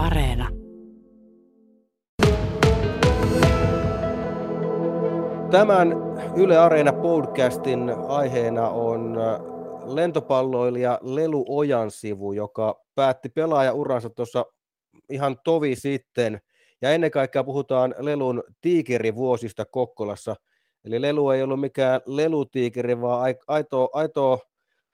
Areena. Tämän Yle Areena podcastin aiheena on äh, lentopalloilija Lelu Ojan sivu, joka päätti pelaajauransa tuossa ihan tovi sitten. Ja ennen kaikkea puhutaan Lelun tiikerivuosista Kokkolassa. Eli Lelu ei ollut mikään lelutiikeri, vaan aito, aito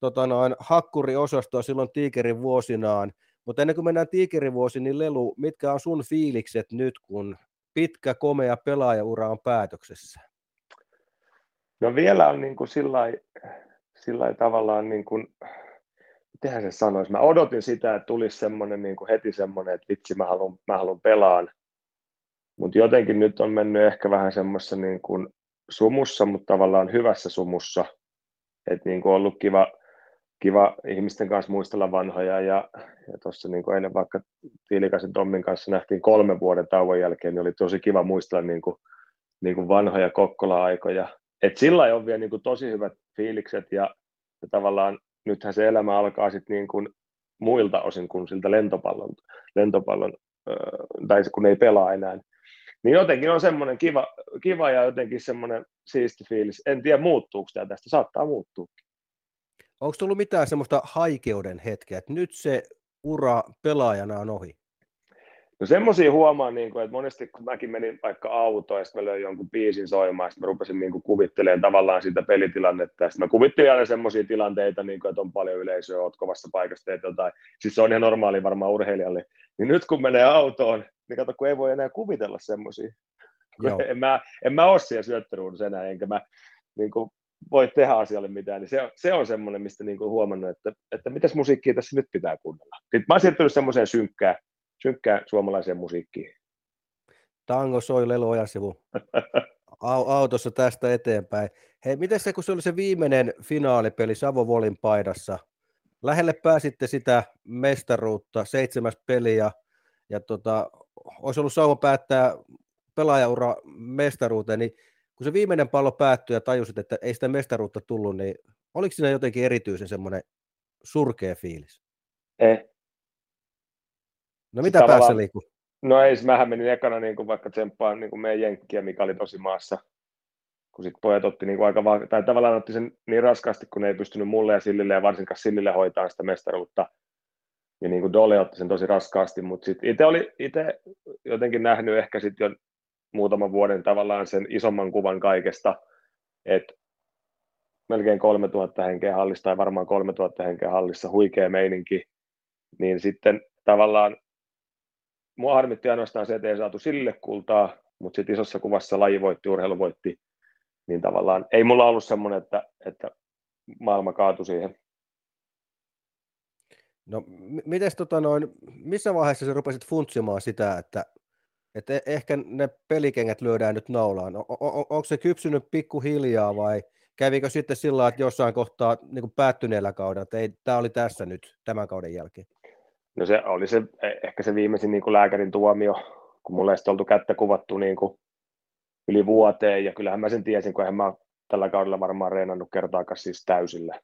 tota noin, hakkuriosastoa silloin tiikerin vuosinaan. Mutta ennen kuin mennään tiikerivuosiin, niin Lelu, mitkä on sun fiilikset nyt, kun pitkä, komea pelaajaura on päätöksessä? No vielä on niin kuin sillä tavallaan, niin kuin, mitenhän se sanoisi, mä odotin sitä, että tulisi semmoinen niin kuin heti semmoinen, että vitsi, mä haluan, mä haluan pelaan. Mutta jotenkin nyt on mennyt ehkä vähän semmoisessa niin kuin sumussa, mutta tavallaan hyvässä sumussa. Että niin kuin ollut kiva, kiva ihmisten kanssa muistella vanhoja ja, ja tuossa niin ennen vaikka Tiilikaisen Tommin kanssa nähtiin kolme vuoden tauon jälkeen, niin oli tosi kiva muistella niin kuin, niin kuin vanhoja Kokkola-aikoja. Et sillä on vielä niin kuin tosi hyvät fiilikset ja, ja tavallaan nythän se elämä alkaa sitten niin kuin muilta osin kuin siltä lentopallon, lentopallon tai kun ei pelaa enää. Niin jotenkin on semmoinen kiva, kiva ja jotenkin semmoinen siisti fiilis. En tiedä muuttuuko tämä tästä, saattaa muuttua. Onko tullut mitään semmoista haikeuden hetkeä, että nyt se ura pelaajana on ohi? No semmoisia huomaan, niin kuin, että monesti kun mäkin menin vaikka autoon ja sitten mä löin jonkun biisin soimaan, sitten mä rupesin niin kuin, kuvittelemaan tavallaan sitä pelitilannetta. Ja sitten mä kuvittelin aina semmoisia tilanteita, niin kuin, että on paljon yleisöä, oot kovassa paikassa, teet jotain. Siis se on ihan normaali varmaan urheilijalle. Niin nyt kun menee autoon, niin kato, kun ei voi enää kuvitella semmoisia. En mä, en mä ole siellä syöttöruudussa enää, enkä mä niin kuin, voi tehdä asialle mitään, niin se, on, se on semmoinen, mistä niin kuin huomannut, että, että mitäs musiikkia tässä nyt pitää kuunnella. Sitten mä oon siirtynyt semmoiseen synkkään, synkkään suomalaiseen musiikkiin. Tango soi Lelo Ojasivu autossa tästä eteenpäin. Hei, miten se, kun se oli se viimeinen finaalipeli Savo Volin paidassa, lähelle pääsitte sitä mestaruutta, seitsemäs peli ja, ja tota, olisi ollut sauva päättää pelaajaura mestaruuteen, niin kun se viimeinen pallo päättyi ja tajusit, että ei sitä mestaruutta tullut, niin oliko siinä jotenkin erityisen semmoinen surkea fiilis? Eh. No mitä Tavallaan, päässä liikkuu? No ei, mähän menin ekana niin kuin vaikka tsemppaan niin kuin meidän jenkkiä, mikä oli tosi maassa. Kun sitten pojat otti niin kuin aika va- tai tavallaan otti sen niin raskaasti, kun ne ei pystynyt mulle ja Sillille ja varsinkaan Sillille hoitaa sitä mestaruutta. Ja niin kuin Dole otti sen tosi raskaasti, mutta sitten itse oli itse jotenkin nähnyt ehkä sitten jo muutaman vuoden tavallaan sen isomman kuvan kaikesta, että melkein 3000 henkeä hallissa tai varmaan 3000 henkeä hallissa, huikea meininki, niin sitten tavallaan mua harmitti ainoastaan se, että ei saatu sille kultaa, mutta sitten isossa kuvassa laji voitti, urheilu voitti, niin tavallaan ei mulla ollut semmoinen, että, että maailma kaatui siihen. No, mites tota noin, missä vaiheessa sä rupesit funtsimaan sitä, että, että e-, ehkä ne pelikengät lyödään nyt naulaan? On, on, onko se kypsynyt pikkuhiljaa vai kävikö sitten sillä että jossain kohtaa niin päättyneellä kaudella, että ei, tämä oli tässä nyt tämän kauden jälkeen? No se oli se, e, ehkä se viimeisin niin kuin lääkärin tuomio, kun mulle ei oltu kättä kuvattu niin kuin yli vuoteen, ja kyllähän mä sen tiesin, kun en mä tällä kaudella varmaan reenannut kertaakaan siis täysillä,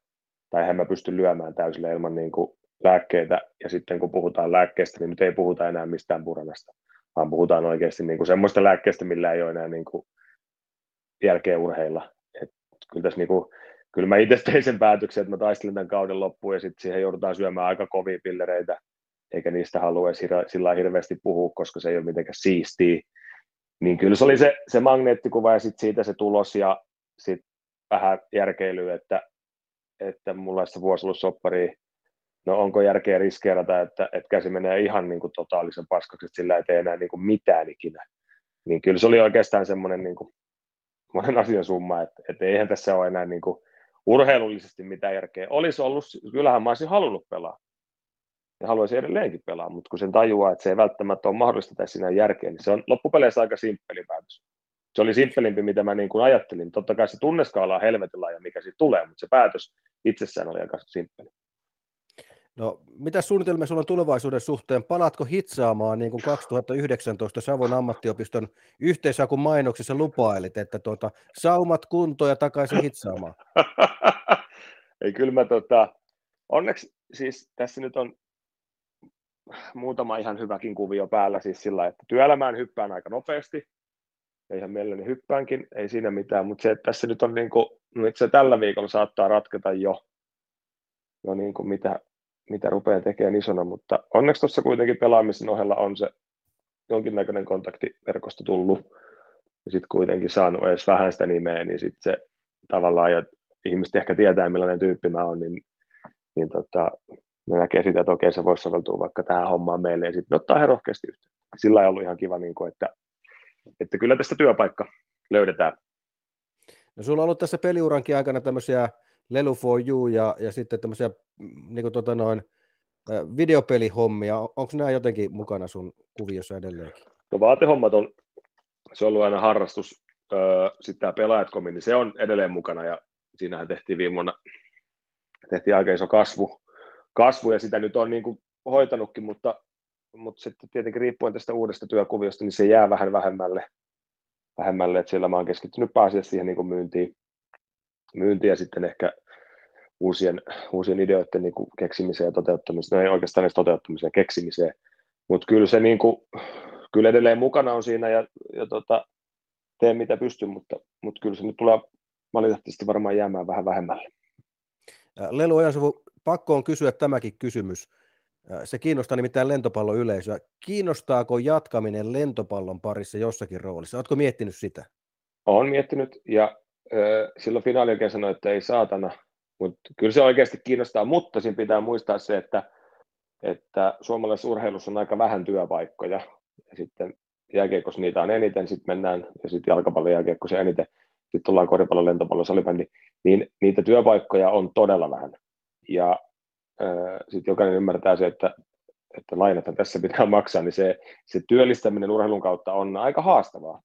tai en mä pysty lyömään täysillä ilman niin kuin lääkkeitä, ja sitten kun puhutaan lääkkeestä, niin nyt ei puhuta enää mistään puranasta, vaan puhutaan oikeasti niin kuin semmoista lääkkeestä, millä ei ole enää niin kuin jälkeen urheilla. Et kyllä, tässä niin kuin, kyllä mä itse tein sen päätöksen, että mä taistelin tämän kauden loppuun, ja sitten siihen joudutaan syömään aika kovia pillereitä, eikä niistä halua edes sillä hirveästi puhua, koska se ei ole mitenkään siistiä. Niin kyllä se oli se, se magneettikuva ja sitten siitä se tulos ja sitten vähän järkeilyä, että, että mulla se vuosi ollut soppari, no onko järkeä riskeerata, että, että käsi menee ihan niin kuin totaalisen paskaksi, että sillä ei tee enää niin kuin mitään ikinä. Niin kyllä se oli oikeastaan semmoinen niin kuin, monen asian summa, että, että eihän tässä ole enää niin kuin urheilullisesti mitään järkeä. Olisi ollut, kyllähän mä olisin halunnut pelaa, ja haluaisi edelleenkin pelaa, mutta kun sen tajuaa, että se ei välttämättä ole mahdollista tässä sinä järkeen, niin se on loppupeleissä aika simppeli päätös. Se oli simppelimpi, mitä mä niin kuin ajattelin. Totta kai se tunneskaala on helvetin laaja, mikä siitä tulee, mutta se päätös itsessään oli aika simppeli. No, mitä suunnitelmia sulla on tulevaisuuden suhteen? Palaatko hitsaamaan niin kuin 2019 Savon ammattiopiston yhteisakun mainoksessa lupailit, että tuota, saumat kuntoon ja takaisin hitsaamaan? Ei kyllä mä tota, onneksi siis tässä nyt on muutama ihan hyväkin kuvio päällä siis sillä, että työelämään hyppään aika nopeasti, ja ihan mielelläni hyppäänkin, ei siinä mitään, mutta se, että tässä nyt on niin kuin, nyt se tällä viikolla saattaa ratketa jo, jo niin kuin mitä, mitä rupeaa tekemään isona, mutta onneksi tuossa kuitenkin pelaamisen ohella on se jonkinnäköinen kontaktiverkosto tullut, ja sitten kuitenkin saanut edes vähän sitä nimeä, niin sitten se tavallaan, ja ihmiset ehkä tietää, millainen tyyppi mä oon, niin, niin tota, ne näkee sitä, että okei, se voisi soveltua vaikka tähän hommaan meille, ja sitten ottaa ihan rohkeasti yhteyttä. Sillä ei ollut ihan kiva, niin kuin, että, että kyllä tästä työpaikka löydetään. No sulla on ollut tässä peliurankin aikana tämmöisiä Lelu for you ja, ja sitten tämmöisiä niin kuin tota noin, videopelihommia. Onko nämä jotenkin mukana sun kuviossa edelleenkin? No vaatehommat on, se on ollut aina harrastus. Sitten tämä pelaajatkomi, niin se on edelleen mukana ja siinähän tehtiin viime vuonna tehtiin aika iso kasvu, kasvu ja sitä nyt on niin kuin hoitanutkin, mutta, mutta sitten tietenkin riippuen tästä uudesta työkuviosta, niin se jää vähän vähemmälle, vähemmälle että siellä mä oon keskittynyt pääasiassa siihen niin kuin myyntiin, myyntiin ja sitten ehkä uusien, uusien ideoiden niin kuin keksimiseen ja toteuttamiseen, no ei oikeastaan edes toteuttamiseen ja keksimiseen, mutta kyllä se niin kuin, kyllä edelleen mukana on siinä ja, ja tota, teen mitä pystyn, mutta, mutta kyllä se nyt tulee valitettavasti varmaan jäämään vähän vähemmälle. Lelu Ojansuvu, pakko on kysyä tämäkin kysymys. Se kiinnostaa nimittäin lentopallon yleisöä. Kiinnostaako jatkaminen lentopallon parissa jossakin roolissa? Oletko miettinyt sitä? Olen miettinyt ja äh, silloin finaali sanoi, että ei saatana, mutta kyllä se oikeasti kiinnostaa, mutta siinä pitää muistaa se, että, että suomalaisessa urheilussa on aika vähän työpaikkoja ja sitten jääkiekossa niitä on eniten, sitten mennään ja sitten jalkapallon jääkiekossa eniten sitten tullaan koripallon, lentopallon, salibändi, niin niitä työpaikkoja on todella vähän. Ja sitten jokainen ymmärtää se, että, että lainata tässä pitää maksaa, niin se, se työllistäminen urheilun kautta on aika haastavaa.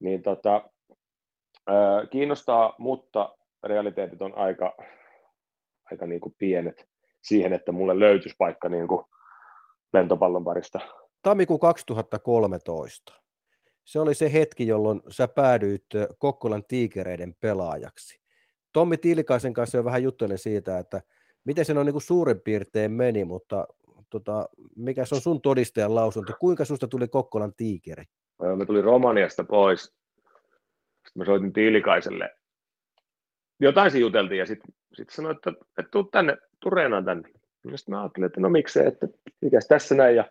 Niin tota, kiinnostaa, mutta realiteetit on aika, aika niin kuin pienet siihen, että mulle löytyisi paikka niin kuin lentopallon parista. Tammikuu 2013 se oli se hetki, jolloin sä päädyit Kokkolan tiikereiden pelaajaksi. Tommi Tilikaisen kanssa jo vähän juttelin siitä, että miten se on niin kuin suurin piirtein meni, mutta tota, mikä se on sun todistajan lausunto? Kuinka susta tuli Kokkolan tiikeri? Mä tulin Romaniasta pois. Sitten mä soitin Tiilikaiselle. Jotain siinä juteltiin ja sitten sit sanoin, että, että tuu tänne, tuu reenaan tänne. Sitten mä ajattelin, että no miksei, että mikäs tässä näin. Ja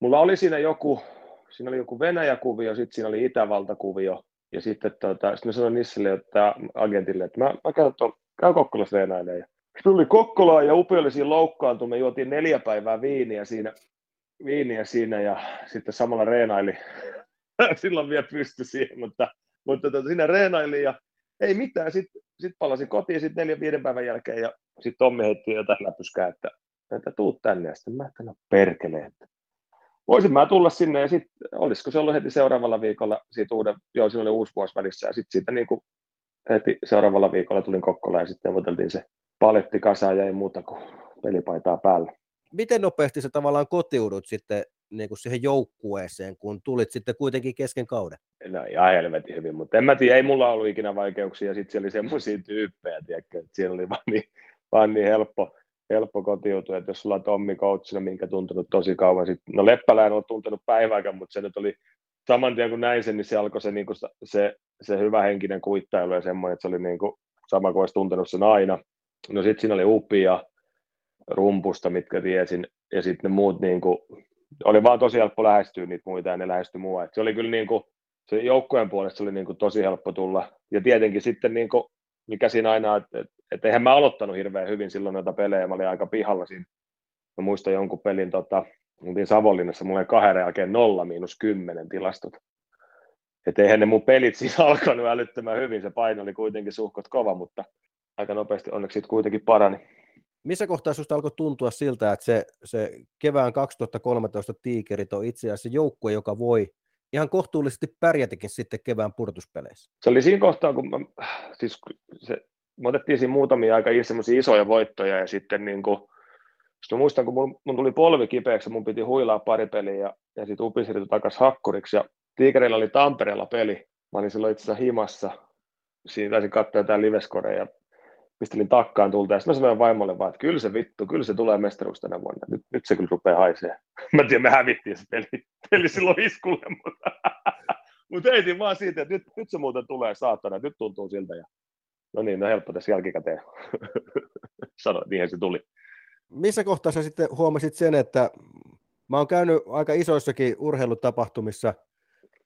mulla oli siinä joku, siinä oli joku Venäjä-kuvio, sitten siinä oli Itävalta-kuvio, ja sitten tota, sit mä sanoin Nissille, että agentille, että mä, mä käyn, tuon, käyn Kokkolassa treenailemaan. Ja tuli Kokkolaan ja Upi oli siinä loukkaantu, me juotiin neljä päivää viiniä siinä, viiniä siinä ja sitten samalla reenaili. Silloin vielä pysty siihen, mutta, mutta tota, siinä reenaili ja ei mitään. Sitten sit palasin kotiin sitten neljän viiden päivän jälkeen ja sitten Tommi heitti jotain läpyskää, että, että tuut tänne. Ja sitten mä että no perkele, että voisin mä tulla sinne ja sitten olisiko se ollut heti seuraavalla viikolla siitä uuden, joo siinä oli uusi vuosi välissä ja sitten siitä niin kuin heti seuraavalla viikolla tulin Kokkola ja sitten neuvoteltiin se paletti kasaan ja ei muuta kuin pelipaitaa päällä. Miten nopeasti sä tavallaan kotiudut sitten niin kuin siihen joukkueeseen, kun tulit sitten kuitenkin kesken kauden? No ihan helvetin hyvin, mutta en mä tiedä, ei mulla ollut ikinä vaikeuksia, sitten siellä oli semmoisia tyyppejä, tiedätkö, että siellä oli vaan niin, vaan niin helppo, helppo kotiutua, että jos sulla on Tommi coachina, minkä tuntunut tosi kauan sitten, no Leppälä en ole tuntenut päivääkään, mutta se nyt oli saman tien kun näin sen, niin se alkoi se, niin kuin se, se hyvä henkinen kuittailu ja semmoinen, että se oli niin kuin sama kuin olisi tuntenut sen aina. No sitten siinä oli Upi ja Rumpusta, mitkä tiesin, ja sitten ne muut niin kuin, oli vaan tosi helppo lähestyä niitä muita ja ne lähestyi mua. Et se oli kyllä niin kuin, se joukkojen puolesta oli niin kuin tosi helppo tulla. Ja tietenkin sitten niin kuin, mikä siinä aina, että et, et eihän mä aloittanut hirveän hyvin silloin noita pelejä, mä olin aika pihalla siinä. Mä muistan jonkun pelin, tota, oltiin Savonlinnassa, mulla oli kahden jälkeen nolla miinus kymmenen tilastot. Että eihän ne mun pelit siinä alkanut älyttömän hyvin, se paino oli kuitenkin suhkot kova, mutta aika nopeasti onneksi kuitenkin parani. Missä kohtaa sinusta alkoi tuntua siltä, että se, se kevään 2013 tiikerit on itse asiassa joukkue, joka voi ihan kohtuullisesti pärjätikin sitten kevään purtuspeleissä? Se oli siinä kohtaa, kun mä, siis se, me otettiin siinä muutamia aika isoja voittoja ja sitten niin kuin, sitten muistan, kun mun, mun, tuli polvi kipeäksi, mun piti huilaa pari peliä ja, ja sitten Upi takaisin hakkuriksi ja Tiikerillä oli Tampereella peli. Mä olin silloin itse asiassa himassa. Siinä taisin katsoa jotain liveskoreja pistelin takkaan tulta, ja sitten mä sanoin vaimolle vaan, että kyllä se vittu, kyllä se tulee mestaruus tänä vuonna, nyt, nyt se kyllä rupeaa haisee. mä tiedän, me hävittiin se peli, peli silloin iskulle, mutta, mutta ei vaan siitä, että nyt, nyt se muuten tulee saattana, nyt tuntuu siltä, ja no niin, no helppo tässä jälkikäteen sanoa, niinhän se tuli. Missä kohtaa sä sitten huomasit sen, että mä oon käynyt aika isoissakin urheilutapahtumissa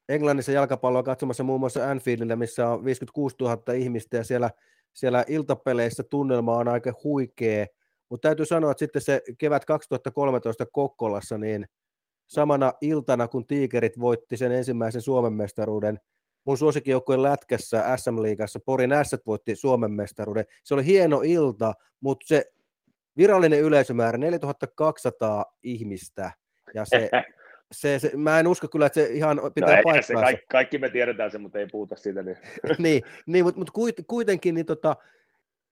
Englannissa jalkapalloa katsomassa muun muassa Anfieldillä, missä on 56 000 ihmistä ja siellä siellä iltapeleissä tunnelma on aika huikea, mutta täytyy sanoa, että sitten se kevät 2013 Kokkolassa, niin samana iltana, kun Tiikerit voitti sen ensimmäisen Suomen mestaruuden, mun suosikkijoukkueen lätkässä SM-liigassa, Porin S voitti Suomen mestaruuden. Se oli hieno ilta, mutta se virallinen yleisömäärä, 4200 ihmistä, ja se se, se, mä en usko kyllä, että se ihan no pitää no, paikkaa. Se, kaikki, kaikki, me tiedetään se, mutta ei puhuta siitä. Niin, niin, niin mutta, mutta kuitenkin, niin tota,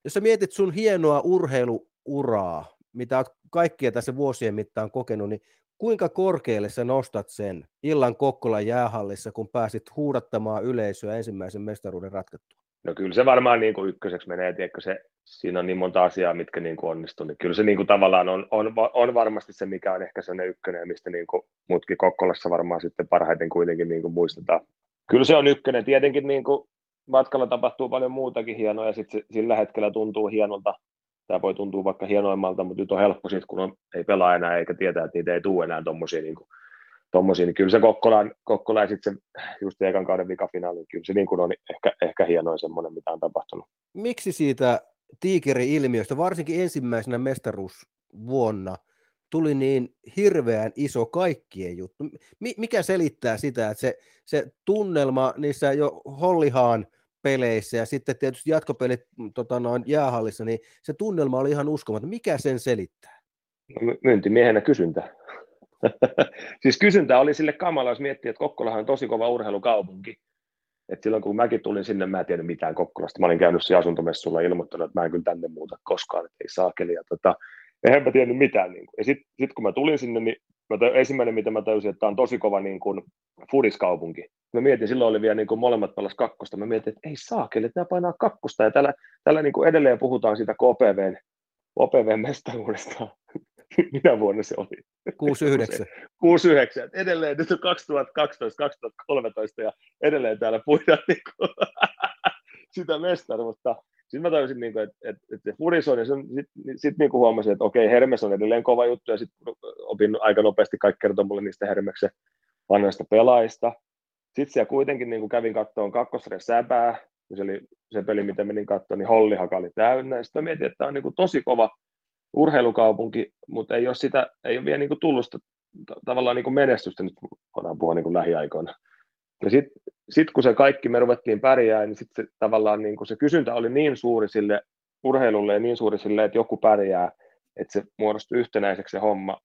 jos sä mietit sun hienoa urheiluuraa, mitä oot kaikkia tässä vuosien mittaan kokenut, niin kuinka korkealle sä nostat sen illan Kokkolan jäähallissa, kun pääsit huudattamaan yleisöä ensimmäisen mestaruuden ratkettua? No kyllä se varmaan niin kuin ykköseksi menee, tiedätkö se, siinä on niin monta asiaa, mitkä niin kuin onnistuu, niin kyllä se niin kuin tavallaan on, on, on, varmasti se, mikä on ehkä sellainen ykkönen, mistä niin kuin muutkin Kokkolassa varmaan sitten parhaiten kuitenkin niin kuin muistetaan. Kyllä se on ykkönen, tietenkin niin kuin matkalla tapahtuu paljon muutakin hienoa ja sitten sillä hetkellä tuntuu hienolta, tämä voi tuntua vaikka hienoimmalta, mutta nyt on helppo sitten, kun on, ei pelaa enää eikä tietää, että niitä ei tule enää tuommoisia niin kuin tommosia, niin kyllä se Kokkola, Kokkola ja sitten se just ekan kauden vikafinaali, kyllä se niin kuin on ehkä, ehkä hienoin semmoinen, mitä on tapahtunut. Miksi siitä tiikeri-ilmiöstä, varsinkin ensimmäisenä mestaruusvuonna, tuli niin hirveän iso kaikkien juttu? Mikä selittää sitä, että se, se tunnelma niissä jo Hollihaan peleissä ja sitten tietysti jatkopelit mm, tota noin, jäähallissa, niin se tunnelma oli ihan uskomaton. Mikä sen selittää? No, myyntimiehenä kysyntä. siis kysyntä oli sille kamala, jos miettii, että Kokkolahan on tosi kova urheilukaupunki. Et silloin kun mäkin tulin sinne, mä en tiedä mitään Kokkolasta. Mä olin käynyt siellä asuntomessulla ja ilmoittanut, että mä en kyllä tänne muuta koskaan, että ei saakeli. Ja tota, eihän mä tiennyt mitään. Niin kuin. Ja sitten sit kun mä tulin sinne, niin mä tö, ensimmäinen, mitä mä täysin, että tämä on tosi kova niin kuin, fudiskaupunki. Mä mietin, silloin oli vielä niin kuin molemmat pelas kakkosta. Mä mietin, että ei saakeli, että nämä painaa kakkosta. Ja tällä, tällä niin kuin edelleen puhutaan siitä KPVn, KPVn mestaruudesta. minä vuonna se oli? 69. 69. Edelleen nyt on 2012, 2013 ja edelleen täällä puhutaan niin kuin, sitä mestaruutta. Sitten mä tajusin, niin että, että, että Furis on, ja sitten sit niin huomasin, että okei, Hermes on edelleen kova juttu, ja sitten opin aika nopeasti kaikki kertoa mulle niistä Hermeksen vanhoista pelaajista. Sitten siellä kuitenkin niin kävin kattoon kakkosre säpää, se oli se peli, mitä menin katsomaan, niin Hollihaka oli täynnä. Sitten mä mietin, että tämä on niin tosi kova urheilukaupunki, mutta ei ole, sitä, ei ole vielä niin kuin tullut sitä, tavallaan niin kuin menestystä, nyt voidaan puhua niin kuin lähiaikoina. Ja sitten sit kun se kaikki me ruvettiin pärjää, niin sitten tavallaan niin kuin se kysyntä oli niin suuri sille urheilulle ja niin suuri sille, että joku pärjää, että se muodostui yhtenäiseksi se homma,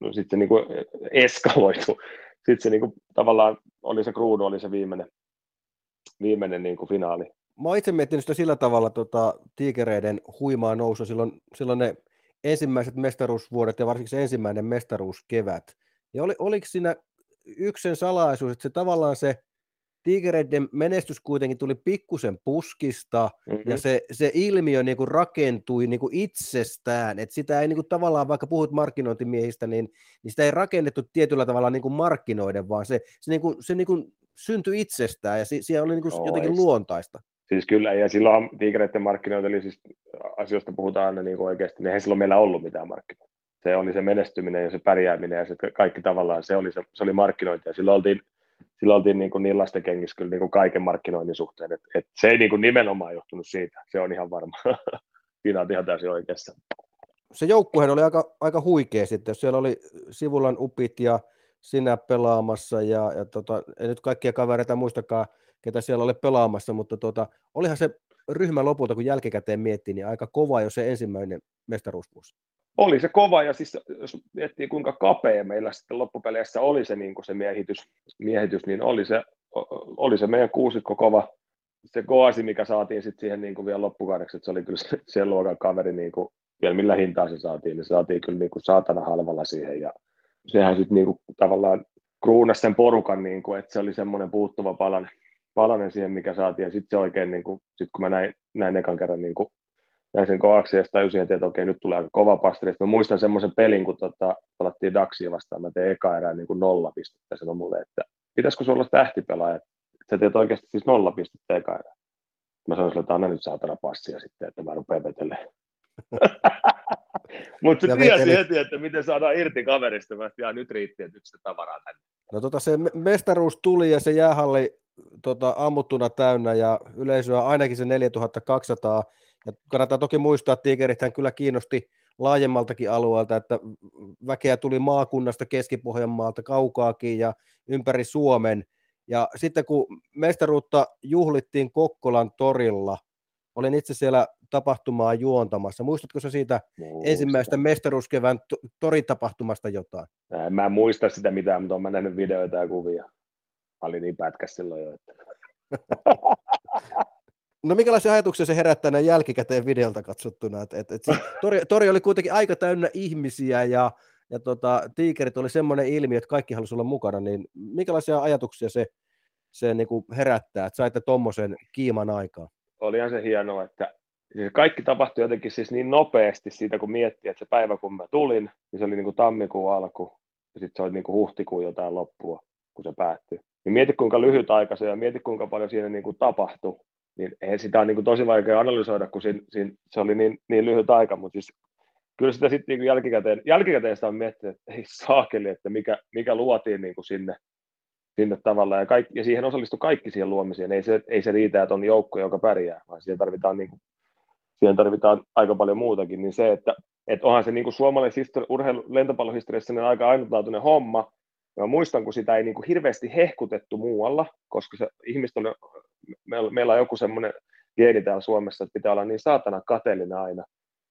no sitten se niin kuin eskaloitu. Sitten se niin kuin, tavallaan oli se kruunu, oli se viimeinen, viimeinen niin kuin finaali. Mä oon itse miettinyt sitä sillä tavalla tota, tiikereiden huimaa nousu silloin, silloin ne ensimmäiset mestaruusvuodet ja varsinkin se ensimmäinen mestaruuskevät. Ja oli, oliko siinä yksi sen salaisuus, että se tavallaan se Tigereiden menestys kuitenkin tuli pikkusen puskista mm-hmm. ja se, se ilmiö niin kuin rakentui niin kuin itsestään, että sitä ei niin kuin tavallaan, vaikka puhut markkinointimiehistä, niin, niin sitä ei rakennettu tietyllä tavalla niin kuin markkinoiden, vaan se, se, niin kuin, se niin kuin syntyi itsestään ja se, siellä oli niin kuin jotenkin luontaista. Siis kyllä, ja silloin Tigereiden markkinoita, eli siis asioista puhutaan aina niin kuin oikeasti, niin eihän silloin meillä ollut mitään markkinoita. Se oli se menestyminen ja se pärjääminen ja se kaikki tavallaan, se oli, se, se oli markkinointi. Ja silloin oltiin, silloin oltiin niin, kuin niin lasten kengissä kyllä niin kuin kaiken markkinoinnin suhteen. Et, et se ei niin kuin nimenomaan johtunut siitä, se on ihan varma. Siinä on ihan täysin oikeassa. Se joukkueen oli aika, aika huikea sitten, siellä oli Sivulan upit ja sinä pelaamassa ja, ja tota, en nyt kaikkia kavereita muistakaan, ketä siellä oli pelaamassa, mutta tuota, olihan se ryhmä lopulta, kun jälkikäteen miettii, niin aika kova jo se ensimmäinen mestaruusvuosi. Oli se kova, ja siis jos miettii kuinka kapea meillä sitten loppupeleissä oli se, niin se miehitys, miehitys, niin oli se, oli se meidän kuusikko kova. Se Goasi, mikä saatiin sitten siihen niin kuin vielä loppukaudeksi, että se oli kyllä se, se luokan kaveri, niin kuin, vielä millä hintaa se saatiin, niin se saatiin kyllä niin kuin saatana halvalla siihen, ja sehän sitten niin tavallaan kruunas sen porukan, niin kuin, että se oli semmoinen puuttuva palanen, palanen siihen, mikä saatiin. Ja sitten se oikein, niin kuin, sit kun mä näin, näin ekan kerran niin kuin näin sen kovaksi ja tajusin heti, että okei, nyt tulee aika kova pasteri. Mä muistan semmoisen pelin, kun tota, palattiin Daxia vastaan, mä tein eka erää niin kuin nolla pistettä, sanoi mulle, että pitäisikö sulla olla tähtipelaaja, sä teet oikeasti siis nolla pistettä eka erää. Mä sanoin sille, että anna nyt saatana passia sitten, että mä rupean vetelemään. Mutta se tiesi veteli... heti, että miten saadaan irti kaverista. Mä ja nyt riitti, että nyt sitä tavaraa tänne. No tota, se mestaruus tuli ja se jäähalli tota, ammuttuna täynnä ja yleisöä ainakin se 4200. Ja kannattaa toki muistaa, että Tigerithän kyllä kiinnosti laajemmaltakin alueelta, että väkeä tuli maakunnasta, Keski-Pohjanmaalta, kaukaakin ja ympäri Suomen. Ja sitten kun mestaruutta juhlittiin Kokkolan torilla, olin itse siellä tapahtumaa juontamassa. Muistatko sä siitä Muistan. ensimmäistä mestaruuskevään toritapahtumasta jotain? Mä en muista sitä mitään, mutta olen nähnyt videoita ja kuvia. Mä olin niin pätkäs silloin jo. Että... No minkälaisia ajatuksia se herättää näin jälkikäteen videolta katsottuna? Et, et, et tori, tori, oli kuitenkin aika täynnä ihmisiä ja, ja tota, tiikerit oli semmoinen ilmiö, että kaikki halusivat olla mukana, niin minkälaisia ajatuksia se, se niin kuin herättää, että saitte tuommoisen kiiman aikaa? Olihan se hienoa, että siis kaikki tapahtui jotenkin siis niin nopeasti siitä, kun miettii, että se päivä kun mä tulin, niin se oli niin kuin tammikuun alku ja sitten se oli niin kuin huhtikuun jotain loppua, kun se päättyi. Niin mieti kuinka se ja mieti kuinka paljon siinä niin kuin tapahtui. Niin eihän sitä on niin kuin tosi vaikea analysoida, kun siinä, siinä, se oli niin, niin lyhyt aika, mutta siis kyllä sitä sitten niin jälkikäteen, jälkikäteen sitä on miettinyt, että ei saakeli, että mikä, mikä luotiin niin kuin sinne, sinne tavalla, ja, kaikki, ja siihen osallistui kaikki siihen luomiseen, ei se, ei se riitä, että on joukko, joka pärjää, vaan siihen tarvitaan, niin kuin, siihen tarvitaan aika paljon muutakin, niin se, että et onhan se niin kuin suomalaisen urheilu, lentopallohistoriassa aika ainutlaatuinen homma, ja muistan, kun sitä ei niin kuin hirveästi hehkutettu muualla, koska se ihmiset on meillä, on joku semmoinen geeni täällä Suomessa, että pitää olla niin saatana kateellinen aina.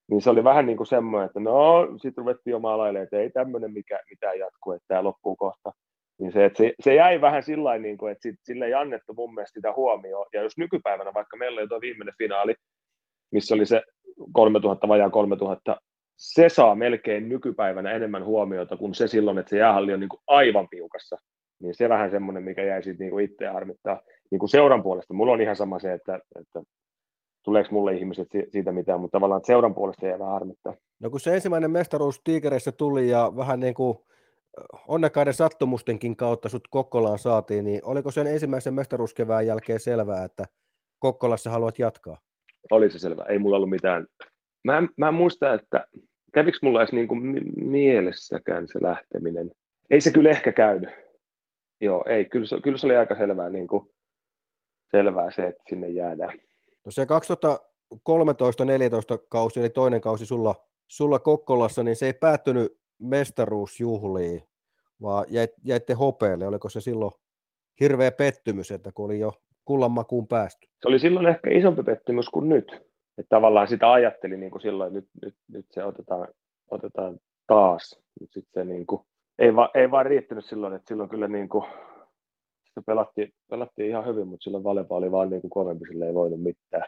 Niin se oli vähän niin kuin semmoinen, että no, sitten ruvettiin jo maalailemaan, että ei tämmöinen mikä, mitään jatku, että tämä loppuu kohta. Niin se, että se, se jäi vähän sillä niin kuin, että sit, sille ei annettu mun mielestä sitä huomioon. Ja jos nykypäivänä, vaikka meillä oli tuo viimeinen finaali, missä oli se 3000, vajaa 3000, se saa melkein nykypäivänä enemmän huomiota kuin se silloin, että se jäähalli on niin kuin aivan piukassa. Niin se vähän semmoinen, mikä jäi sitten niin itseä harmittaa niin kuin seuran puolesta, mulla on ihan sama se, että, että tuleeko mulle ihmiset siitä mitään, mutta tavallaan seuran puolesta jää vähän harmittaa. No kun se ensimmäinen mestaruus Tiikereissä tuli ja vähän niin kuin onnekkaiden sattumustenkin kautta sut Kokkolaan saatiin, niin oliko sen ensimmäisen mestaruuskevään jälkeen selvää, että Kokkolassa haluat jatkaa? Oli se selvä, ei mulla ollut mitään. Mä en, mä en muista, että kävikö mulla edes niin kuin mielessäkään se lähteminen. Ei se kyllä ehkä käynyt. Joo, ei, kyllä se, kyllä se oli aika selvää niin kuin selvää se, että sinne jäädään. No se 2013-2014 kausi, eli toinen kausi sulla, sulla Kokkolassa, niin se ei päättynyt mestaruusjuhliin, vaan jäitte hopeelle. Oliko se silloin hirveä pettymys, että kun oli jo kullanmakuun päästy? Se oli silloin ehkä isompi pettymys kuin nyt. Että tavallaan sitä ajattelin niin kuin silloin, että nyt, nyt, nyt se otetaan, otetaan taas. Nyt sit se niin kuin, ei, va, ei vaan riittänyt silloin, että silloin kyllä niin kuin, sitä pelattiin, pelattiin ihan hyvin, mutta silloin Valepa oli vaan niin kuin kovempi, sille ei voinut mitään.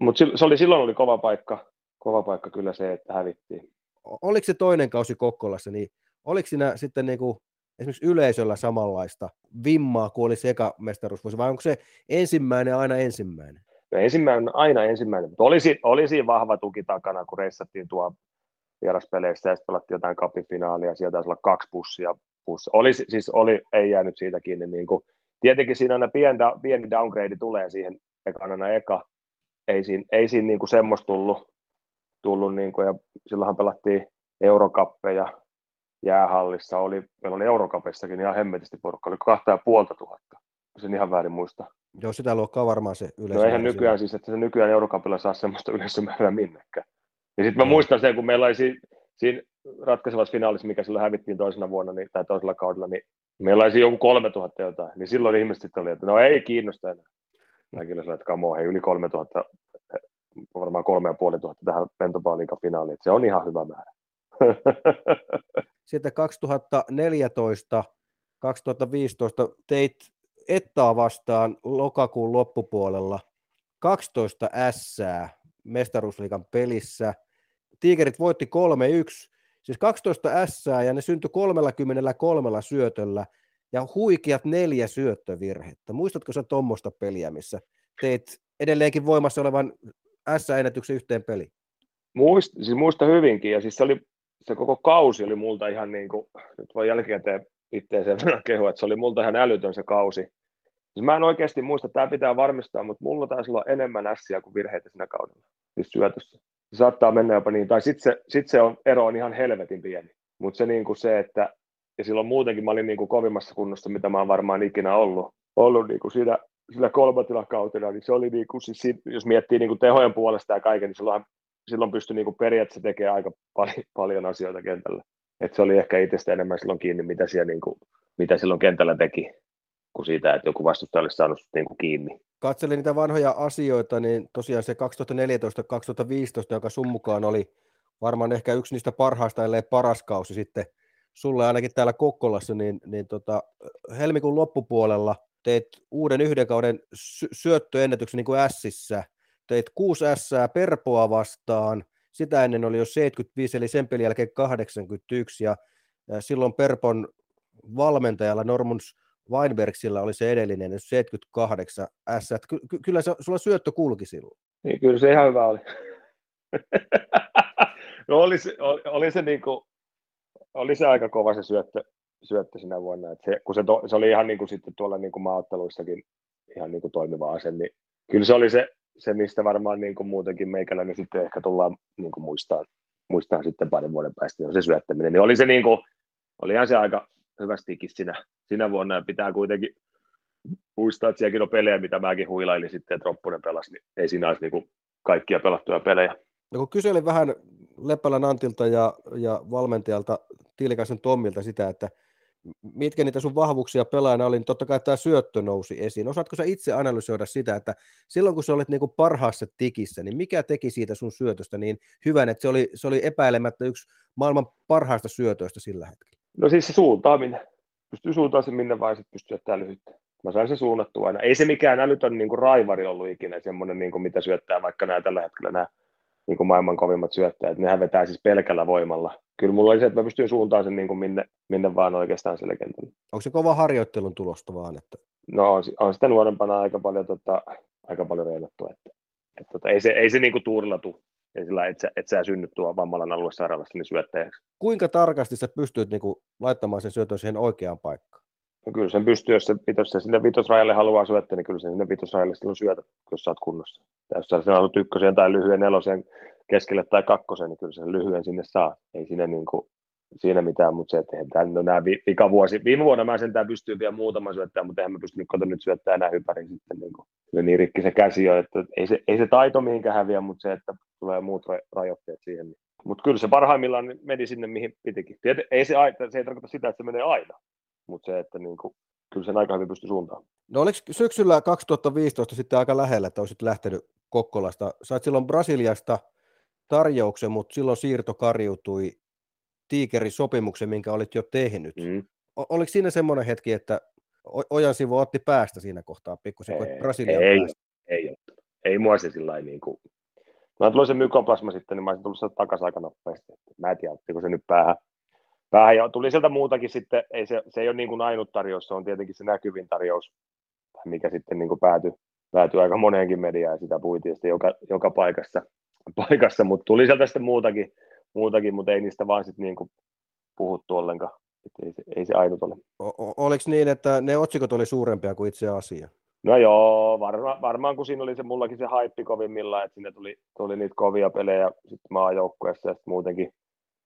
Mutta se oli, silloin oli kova paikka, kova paikka kyllä se, että hävittiin. Oliko se toinen kausi Kokkolassa, niin oliko siinä sitten niin kuin esimerkiksi yleisöllä samanlaista vimmaa kuin oli se eka mestaruusvuosi, vai onko se ensimmäinen aina ensimmäinen? No ensimmäinen aina ensimmäinen, mutta olisi, olisi vahva tuki takana, kun reissattiin tuo vieraspeleissä ja sitten pelattiin jotain kapifinaalia, sieltä taisi olla kaksi bussia. bussia. Oli, siis oli, ei jäänyt siitä kiinni niin kuin tietenkin siinä aina pieni, pieni downgrade tulee siihen ekana eka. Ei siinä, ei siinä niin kuin semmoista tullut, tullut niin kuin, ja silloinhan pelattiin eurokappeja jäähallissa, oli, meillä oli eurokapissakin ihan hemmetisti porukka, oli kahta ja puolta tuhatta, sen ihan väärin muista. Joo, sitä luokkaa varmaan se yleisö. No eihän nykyään siis, että se nykyään eurokapilla saa semmoista yleisömäärää minnekään. Ja sitten mä muistan sen, kun meillä oli siinä, siinä ratkaisevassa finaalissa, mikä silloin hävittiin toisena vuonna niin, tai toisella kaudella, niin meillä olisi joku 3000 jotain, niin silloin ihmiset sitten oli, että no ei kiinnosta enää. Mä kyllä sanoin, että kamo, hei, yli 3000, varmaan 3500 tähän Pentopaaliikan finaaliin, se on ihan hyvä määrä. Sitten 2014 2015 teit Ettaa vastaan lokakuun loppupuolella 12 ässää mestaruusliikan pelissä. Tigerit voitti Siis 12 S ja ne syntyi 33 syötöllä ja huikeat neljä syöttövirhettä. Muistatko sä tuommoista peliä, missä teit edelleenkin voimassa olevan S-ennätyksen yhteen peliin? muist, siis muista hyvinkin, ja siis se, oli, se koko kausi oli multa ihan niin kuin, nyt voi jälkikäteen itseä sen verran kehua, että se oli multa ihan älytön se kausi. Siis mä en oikeasti muista, tämä pitää varmistaa, mutta mulla taisi olla enemmän ässiä kuin virheitä siinä kaudella, siis syötössä. Se saattaa mennä jopa niin, tai sitten se, sit se on, ero on ihan helvetin pieni. Mutta se, niin kuin se, että ja silloin muutenkin mä olin niin kuin kovimmassa kunnossa, mitä mä oon varmaan ikinä ollut, ollut niin kuin siinä, sillä kolmatilakautena, niin se oli niin kuin, siis, jos miettii niin kuin tehojen puolesta ja kaiken, niin silloin, silloin pystyi niin kuin periaatteessa tekemään aika paljon, paljon asioita kentällä. Et se oli ehkä itsestä enemmän silloin kiinni, mitä, siellä, niin kuin, mitä silloin kentällä teki, kuin siitä, että joku vastustaja olisi saanut niin kuin kiinni. Katselin niitä vanhoja asioita, niin tosiaan se 2014-2015, joka sun mukaan oli varmaan ehkä yksi niistä parhaista, ellei paras kausi sitten sulle ainakin täällä Kokkolassa, niin, niin tota, helmikuun loppupuolella teit uuden yhden kauden sy- syöttöennätyksen niin kuin Sissä. Teit 6 S Perpoa vastaan, sitä ennen oli jo 75, eli sen pelin jälkeen 81, ja, silloin Perpon valmentajalla Normus Weinbergsillä oli se edellinen, 78 S. Ky- kyllä se, sulla syöttö kulki silloin. Niin, kyllä se ihan hyvä oli. no oli se, oli, oli se niin kuin, oli se aika kova se syöttö, syöttö sinä vuonna. Et se, kun se, to, se, oli ihan niin kuin sitten tuolla niin kuin maaotteluissakin ihan niin kuin toimiva ase, niin kyllä se oli se, se mistä varmaan niin kuin muutenkin meikäläinen sitten ehkä tullaan niin kuin muistaa, muistaa sitten parin vuoden päästä, niin se syöttäminen. Niin oli se niin kuin, olihan se aika hyvästikin sinä, sinä vuonna, ja pitää kuitenkin muistaa, että sielläkin on pelejä, mitä mäkin huilailin sitten, että Roppunen pelasi, niin ei siinä olisi niin kuin kaikkia pelattuja pelejä. No kun kyselin vähän Leppälän Antilta ja, ja valmentajalta Tiilikaisen Tommilta sitä, että mitkä niitä sun vahvuuksia pelaajana oli, niin totta kai tämä syöttö nousi esiin. Osaatko sä itse analysoida sitä, että silloin kun sä olit niinku parhaassa tikissä, niin mikä teki siitä sun syötöstä niin hyvän, että se oli, se oli epäilemättä yksi maailman parhaista syötöistä sillä hetkellä? No siis se suuntaaminen. Pystyy suuntaamaan sen minne vaan, sitten pystyy jättämään lyhyttä. Mä sain se suunnattua aina. Ei se mikään älytön niin kuin raivari ollut ikinä semmoinen, niin kuin mitä syöttää vaikka nämä tällä hetkellä nämä niin kuin maailman kovimmat syöttäjät. Nehän vetää siis pelkällä voimalla. Kyllä mulla oli se, että mä pystyin suuntaan sen niin kuin minne, minne vaan oikeastaan sille kentälle. Onko se kova harjoittelun tulosta vaan? Että... No on, on sitä nuorempana aika paljon, tota, aika paljon reenattu. Että, että, tota, ei se, ei se niin kuin tuurilla tule. Ei sillä, että sä, et sä synny tuo vammalan aluesairaalassa niin syöttäjäksi. Kuinka tarkasti sä pystyt niin kuin, laittamaan sen syötön siihen oikeaan paikkaan? No kyllä sen pystyy, jos se, jos se sinne vitosrajalle haluaa syöttää, niin kyllä se sinne vitosrajalle silloin syötä, jos sä oot kunnossa. Ja jos sä sanot ykkösen tai lyhyen nelosen keskelle tai kakkosen, niin kyllä sen lyhyen sinne saa. Ei siinä, niin kuin, siinä mitään, mutta se, että tämän, no nämä vika vuosi, viime vuonna mä sentään pystyy vielä muutama syöttää, mutta eihän mä pysty nyt nyt syöttämään enää hypärin sitten. Niin, kuin, niin rikki se käsi jo, että ei se, ei se taito mihinkään häviä, mutta se, että tulee muut rajoitteet siihen. Niin. Mutta kyllä se parhaimmillaan meni sinne, mihin pitikin. Ei se, se ei tarkoita sitä, että se menee aina, mutta se, että niin kuin, kyllä sen aika hyvin pystyi suuntaan. No oliko syksyllä 2015 sitten aika lähellä, että olisit lähtenyt Kokkolasta? Sait silloin Brasiliasta tarjouksen, mutta silloin siirto karjutui Tiikerin sopimuksen, minkä olit jo tehnyt. Mm. Oliko siinä semmoinen hetki, että Ojan sivu otti päästä siinä kohtaa pikkusen, kun Brasilian ei, päästä? Ei, ei, ei mua se sillä niin kuin... Mä tulin se mykoplasma sitten, niin mä olisin tullut sieltä takaisin aika nopeasti. Mä en tiedä, ottiko se nyt päähän. Päähän. Ja tuli sieltä muutakin sitten, ei se, se ei ole niin kuin ainut tarjous, se on tietenkin se näkyvin tarjous, mikä sitten niin kuin päätyi, päätyi aika moneenkin mediaan ja sitä puitiin joka, joka paikassa paikassa, mutta tuli sieltä sitten muutakin, muutakin mutta ei niistä vaan sitten niin puhuttu ollenkaan. Et ei, se, ei se ainut ole. O- oliko niin, että ne otsikot oli suurempia kuin itse asia? No joo, varma, varmaan kun siinä oli se mullakin se haippi kovimmillaan, että sinne tuli, tuli niitä kovia pelejä sitten maajoukkueessa ja sitten muutenkin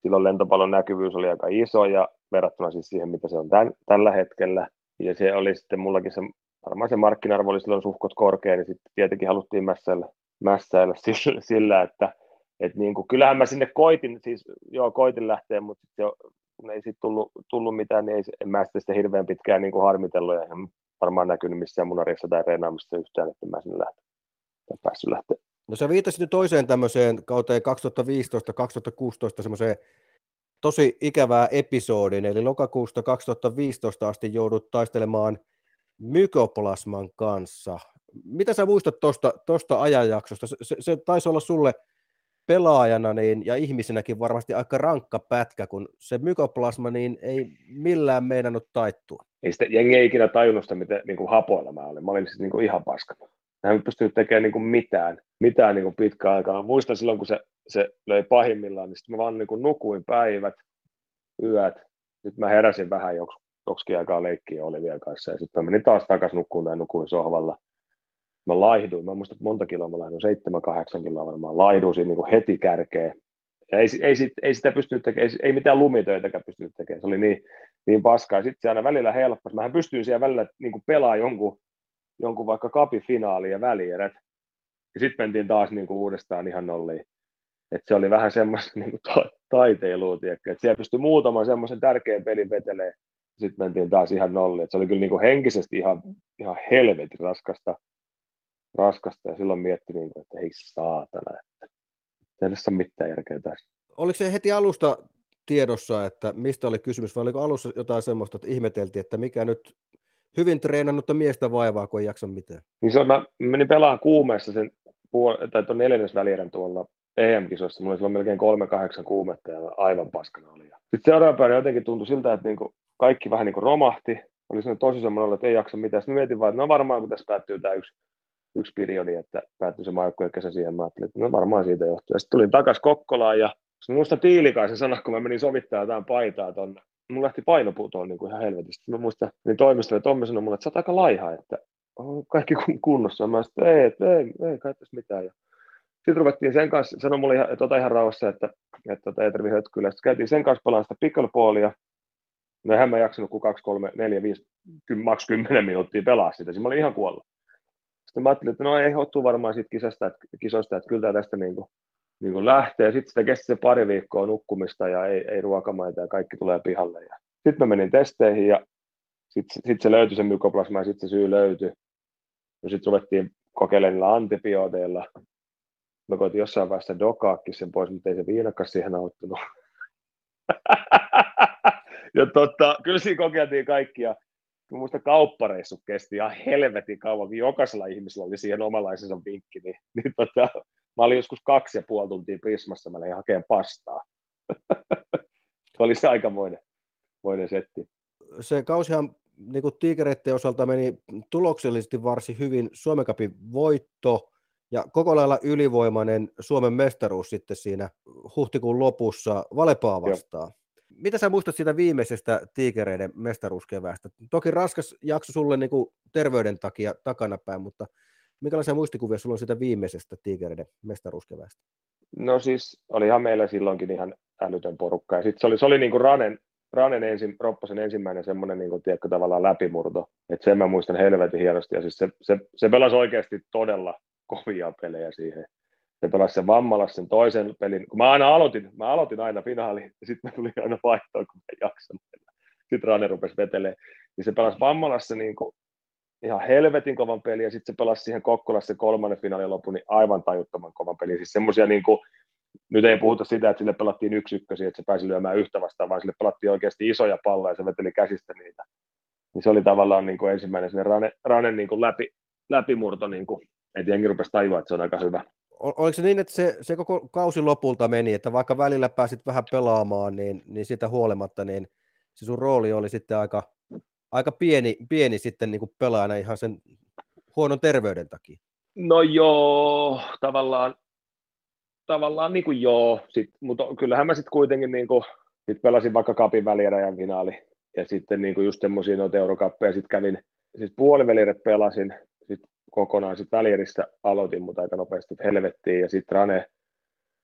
silloin lentopallon näkyvyys oli aika iso ja verrattuna siis siihen, mitä se on tämän, tällä hetkellä. Ja se oli sitten mullakin se, varmaan se markkina-arvo oli silloin suhkot korkea, niin sitten tietenkin haluttiin mässäillä mässäillä sillä, sillä että et niin kuin, kyllähän mä sinne koitin, siis joo, koitin lähteä, mutta sitten jo, kun ei siitä tullut, tullut mitään, niin ei, en mä sitä, sitä hirveän pitkään niin kuin harmitellut ja en varmaan näkynyt missään munarissa tai reenaamista yhtään, että mä sinne lähten, päässyt lähteä. No sä viittasit nyt toiseen tämmöiseen kauteen 2015-2016 semmoiseen tosi ikävää episodin, eli lokakuusta 2015 asti joudut taistelemaan mykoplasman kanssa mitä sä muistat tuosta tosta ajanjaksosta? Se, se, se taisi olla sulle pelaajana niin, ja ihmisenäkin varmasti aika rankka pätkä, kun se mykoplasma niin ei millään meinannut taittua. Ei sitä, jengi ei ikinä tajunnut sitä, miten niin kuin hapoilla mä olin. Mä olin siis niin kuin ihan paskana. Hän ei pystynyt tekemään niin kuin mitään, mitään niin kuin pitkään aikaa. Muistan silloin, kun se, se löi pahimmillaan, niin sitten mä vaan niin kuin nukuin päivät, yöt. Nyt mä heräsin vähän joks, joksikin aikaa leikkiä Olivia kanssa ja sitten mä menin taas takaisin nukkuun tai nukuin sohvalla. Mä laihduin, mä muistan monta kiloa mä laihduin, 7-8 kiloa varmaan, laihduin siinä niin kuin heti kärkeen. Ja ei, ei, ei, ei, sitä pystynyt tekemään, ei, ei mitään lumitöitäkään pystynyt tekemään, se oli niin, niin paskaa. Sitten se aina välillä helppasi. Mähän pystyin siellä välillä niin pelaa jonkun, jonkun vaikka kapifinaali ja välierät. Ja sitten mentiin taas niin kuin uudestaan ihan nolliin. Et se oli vähän semmoista niin kuin ta- taiteilua, että siellä pystyi muutaman semmoisen tärkeän pelin vetelee. Sitten mentiin taas ihan nolliin. Et se oli kyllä niin kuin henkisesti ihan, ihan helvetin raskasta, raskasta. Ja silloin mietti, niin kuin, että hei saatana, että ei ole mitään järkeä tässä. Oliko se heti alusta tiedossa, että mistä oli kysymys, vai oliko alussa jotain semmoista, että ihmeteltiin, että mikä nyt hyvin treenannutta miestä vaivaa, kun ei jaksa mitään? Niin se on, mä menin pelaamaan kuumeessa sen puol- tai tuon neljännesvälierän tuolla EM-kisossa. Mulla oli silloin melkein kolme kahdeksan kuumetta ja aivan paskana oli. Sitten seuraava päivänä jotenkin tuntui siltä, että niinku kaikki vähän niinku romahti. Oli sellainen tosi semmoinen, että ei jaksa mitään. Sitten mietin vaan, että no varmaan kun tässä päättyy tämä yksi, yksi periodi, että päättyy se maajoukkueen kesä siihen. Mä ajattelin, että no varmaan siitä johtuu. Sitten tulin takaisin Kokkolaan ja Muista Tiilikaisen sana, kun mä menin sovittaa jotain paitaa tonne. Mulla lähti painoputoon niin kuin ihan helvetistä. Mä muistan, niin toimistolle Tommi sanoi mulle, että sä oot aika laiha, että on kaikki kunnossa. Mä sanoin, että ei, ei, ei kai tässä mitään. Ja sitten ruvettiin sen kanssa, sanoi mulle ihan, että ota ihan rauhassa, että, että, että ei tarvitse hötkyillä. Sitten käytiin sen kanssa pelaamaan sitä pickleballia. No eihän mä jaksanut kuin 2, 3, 4, 5, 10, maks 10 minuuttia pelaa sitä. Siinä mä olin ihan kuollut. Sitten mä ajattelin, että no ei ottu varmaan siitä kisasta, että, kisosta, että kyllä tästä niin kuin, niin kuin lähtee. Sitten sitä kesti se pari viikkoa nukkumista ja ei, ei ruokamaita ja kaikki tulee pihalle. Sitten mä menin testeihin ja sitten sit se löytyi se mykoplasma ja sitten se syy löytyi. Ja sitten ruvettiin kokeilemaan antibiooteilla. Mä koitin jossain vaiheessa dokaakin sen pois, mutta ei se viinakas siihen auttanut. ja totta, kyllä siinä kokeiltiin kaikkia. Muista kauppareissut kesti ihan helvetin kauan, jokaisella ihmisellä oli siihen omalaisensa vinkki, niin, niin tota, Mä olin joskus kaksi ja puoli tuntia Prismassa, mä lähdin hakemaan pastaa. se oli se aikamoinen moinen setti. Se kausihan niin kuin tiikereiden osalta meni tuloksellisesti varsin hyvin. Suomen Cupin voitto ja koko lailla ylivoimainen Suomen mestaruus sitten siinä huhtikuun lopussa Valepaa vastaan. Joo. Mitä sä muistat siitä viimeisestä tiikereiden mestaruuskeväästä? Toki raskas jakso sulle niin kuin terveyden takia takanapäin, mutta Minkälaisia muistikuvia sulla on sitä viimeisestä Tigereiden mestaruuskevästä? No siis olihan meillä silloinkin ihan älytön porukka. Ja sitten se oli, se oli niin kuin Ranen, Ranen ensin, Ropposen ensimmäinen semmoinen niin kuin, tiedätkö, tavallaan läpimurto. Että sen mä muistan helvetin hienosti. Ja siis se, se, se pelasi oikeasti todella kovia pelejä siihen. Se pelasi sen Vammalas sen toisen pelin. Kun mä aina aloitin, mä aloitin aina finaaliin, ja sitten mä tulin aina vaihtoon, kun mä jaksan. Sitten Rane rupesi vetelee. Niin se pelasi Vammalassa niin kuin ihan helvetin kovan peli, ja sitten se pelasi siihen Kokkolassa kolmannen finaalin lopun, niin aivan tajuttoman kovan peli. Siis semmoisia niin kuin, nyt ei puhuta sitä, että sille pelattiin yksi ykkösi, että se pääsi lyömään yhtä vastaan, vaan sille pelattiin oikeasti isoja palloja ja se veteli käsistä niitä. Niin se oli tavallaan niin kuin ensimmäinen sinne Rane, Rane niin kuin läpi, läpimurto, niin kuin, että jengi rupesi tajua, että se on aika hyvä. Oliko se niin, että se, se koko kausi lopulta meni, että vaikka välillä pääsit vähän pelaamaan, niin, niin sitä huolimatta, niin se sun rooli oli sitten aika, aika pieni, pieni sitten niin kuin pelaajana ihan sen huonon terveyden takia. No joo, tavallaan, tavallaan niin kuin joo, sit, mutta kyllähän mä sitten kuitenkin niin kuin, sit pelasin vaikka kapin välieräjän finaali ja sitten niin kuin just semmoisia noita eurokappeja sitten kävin, siis puolivälierät pelasin, sitten kokonaan sitten välierissä aloitin, mutta aika nopeasti helvettiin ja sitten Rane,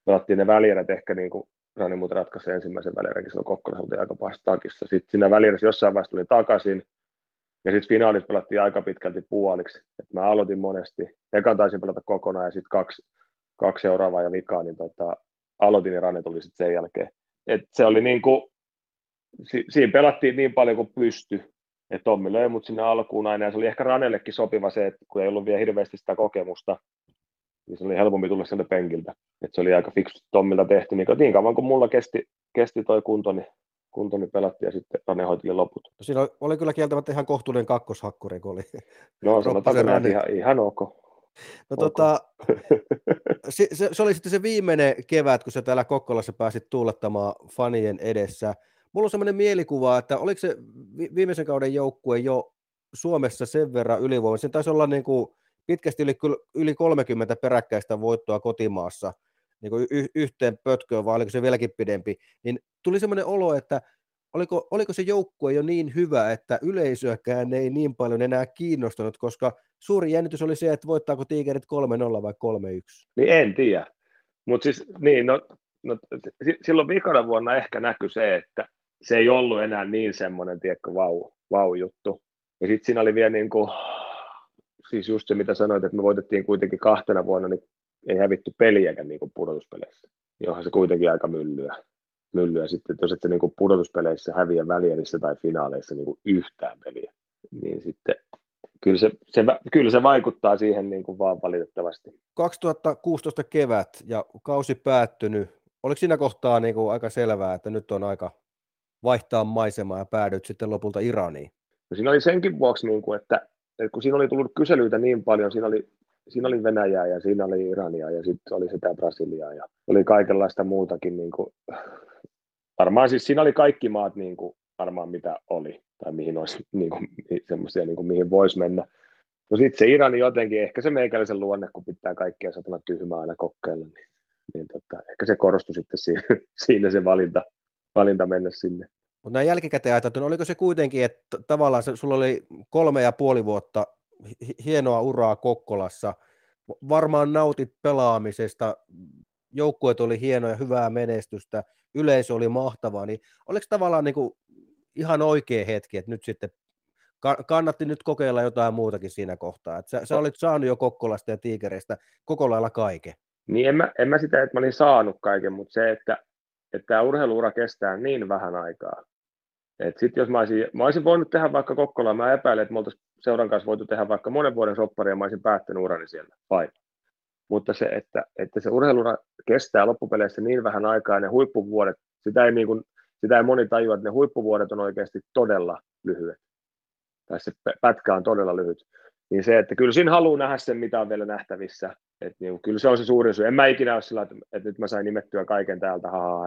pelattiin ne välierät ehkä niin kuin Rani muuten ratkaisi ensimmäisen välieränkin silloin Kokkolassa, oltiin aika pahassa takissa. Sitten siinä välierissä jossain vaiheessa tuli takaisin, ja sitten finaalit pelattiin aika pitkälti puoliksi. Et mä aloitin monesti. Ekan taisin pelata kokonaan ja sitten kaksi, kaksi seuraavaa ja vikaa, niin tota, aloitin ja Rane tuli sitten sen jälkeen. Et se oli niin kuin, si, siinä pelattiin niin paljon kuin pysty. Et Tommi löi mut sinne alkuun aina ja se oli ehkä Ranellekin sopiva se, että kun ei ollut vielä hirveästi sitä kokemusta, niin se oli helpompi tulla sieltä penkiltä. Et se oli aika fiksu Tommilta tehty, niin, niin kauan kuin mulla kesti, kesti toi kunto, niin, kunto, niin pelattiin ja sitten Rane hoiteli loput. No siinä oli kyllä kieltämättä ihan kohtuullinen kakkoshakkuri, kun oli No sanotaanko näin, ihan, ihan ok. No, tota, se, se, se, oli sitten se viimeinen kevät, kun sä täällä Kokkolassa pääsit tuulettamaan fanien edessä. Mulla on sellainen mielikuva, että oliko se viimeisen kauden joukkue jo Suomessa sen verran ylivoimainen, sen taisi olla niin kuin pitkästi yli, yli 30 peräkkäistä voittoa kotimaassa niin kuin y- yhteen pötköön, vai oliko se vieläkin pidempi, niin tuli semmoinen olo, että oliko, oliko se joukkue jo niin hyvä, että yleisöäkään ei niin paljon enää kiinnostanut, koska suuri jännitys oli se, että voittaako Tigerit 3-0 vai 3-1? Niin en tiedä, mutta siis niin, no, no, silloin viikana vuonna ehkä näkyi se, että se ei ollut enää niin semmoinen, tiedätkö, vau, vau juttu. Ja sitten siinä oli vielä niin kuin, siis just se, mitä sanoit, että me voitettiin kuitenkin kahtena vuonna, niin ei hävitty peliäkään niin pudotuspeleissä. Johon se kuitenkin aika myllyä. myllyä sitten, jos et se niin kuin pudotuspeleissä häviä välierissä tai finaaleissa niin kuin yhtään peliä, niin sitten kyllä se, se, kyllä se vaikuttaa siihen niin kuin vaan valitettavasti. 2016 kevät ja kausi päättynyt. Oliko siinä kohtaa niin kuin aika selvää, että nyt on aika vaihtaa maisemaa ja päädyt sitten lopulta Iraniin? No siinä oli senkin vuoksi, niin kuin, että, että kun siinä oli tullut kyselyitä niin paljon, siinä oli, siinä oli Venäjää ja siinä oli Irania ja sitten oli sitä Brasiliaa ja oli kaikenlaista muutakin. Niin kuin, varmaan siis siinä oli kaikki maat niin kuin, varmaan mitä oli tai mihin olisi niin kuin, semmoisia, niin kuin, mihin voisi mennä. No sitten se Irani jotenkin, ehkä se meikäläisen luonne, kun pitää kaikkea satana tyhmää aina kokeilla, niin, niin tota, ehkä se korostui sitten siinä, siinä se valinta, valinta mennä sinne. Mutta näin jälkikäteen ajateltu, oliko se kuitenkin, että tavallaan se, sulla oli kolme ja puoli vuotta hienoa uraa Kokkolassa, varmaan nautit pelaamisesta, joukkueet oli hienoja, hyvää menestystä, yleisö oli mahtavaa, niin oliko tavallaan niin kuin ihan oikea hetki, että nyt sitten kannatti nyt kokeilla jotain muutakin siinä kohtaa, että sä, sä olit saanut jo Kokkolasta ja Tiikereistä koko lailla kaiken. Niin en mä, en mä sitä, että mä olin saanut kaiken, mutta se, että, että tämä urheiluura kestää niin vähän aikaa, et sit jos mä olisin, mä olisin voinut tehdä vaikka Kokkola, mä epäilen, että me oltaisiin seuran kanssa voitu tehdä vaikka monen vuoden soppari ja mä olisin päättänyt urani siellä. Fine. Mutta se, että, että se urheilura kestää loppupeleissä niin vähän aikaa, ne huippuvuodet, sitä ei, niin kuin, sitä ei moni tajua, että ne huippuvuodet on oikeasti todella lyhyet. Tai se pätkä on todella lyhyt. Niin se, että kyllä siinä haluaa nähdä sen, mitä on vielä nähtävissä. Että niin, kyllä se on se suurin syy. En mä ikinä ole sillä, että, että nyt mä sain nimettyä kaiken täältä, haha,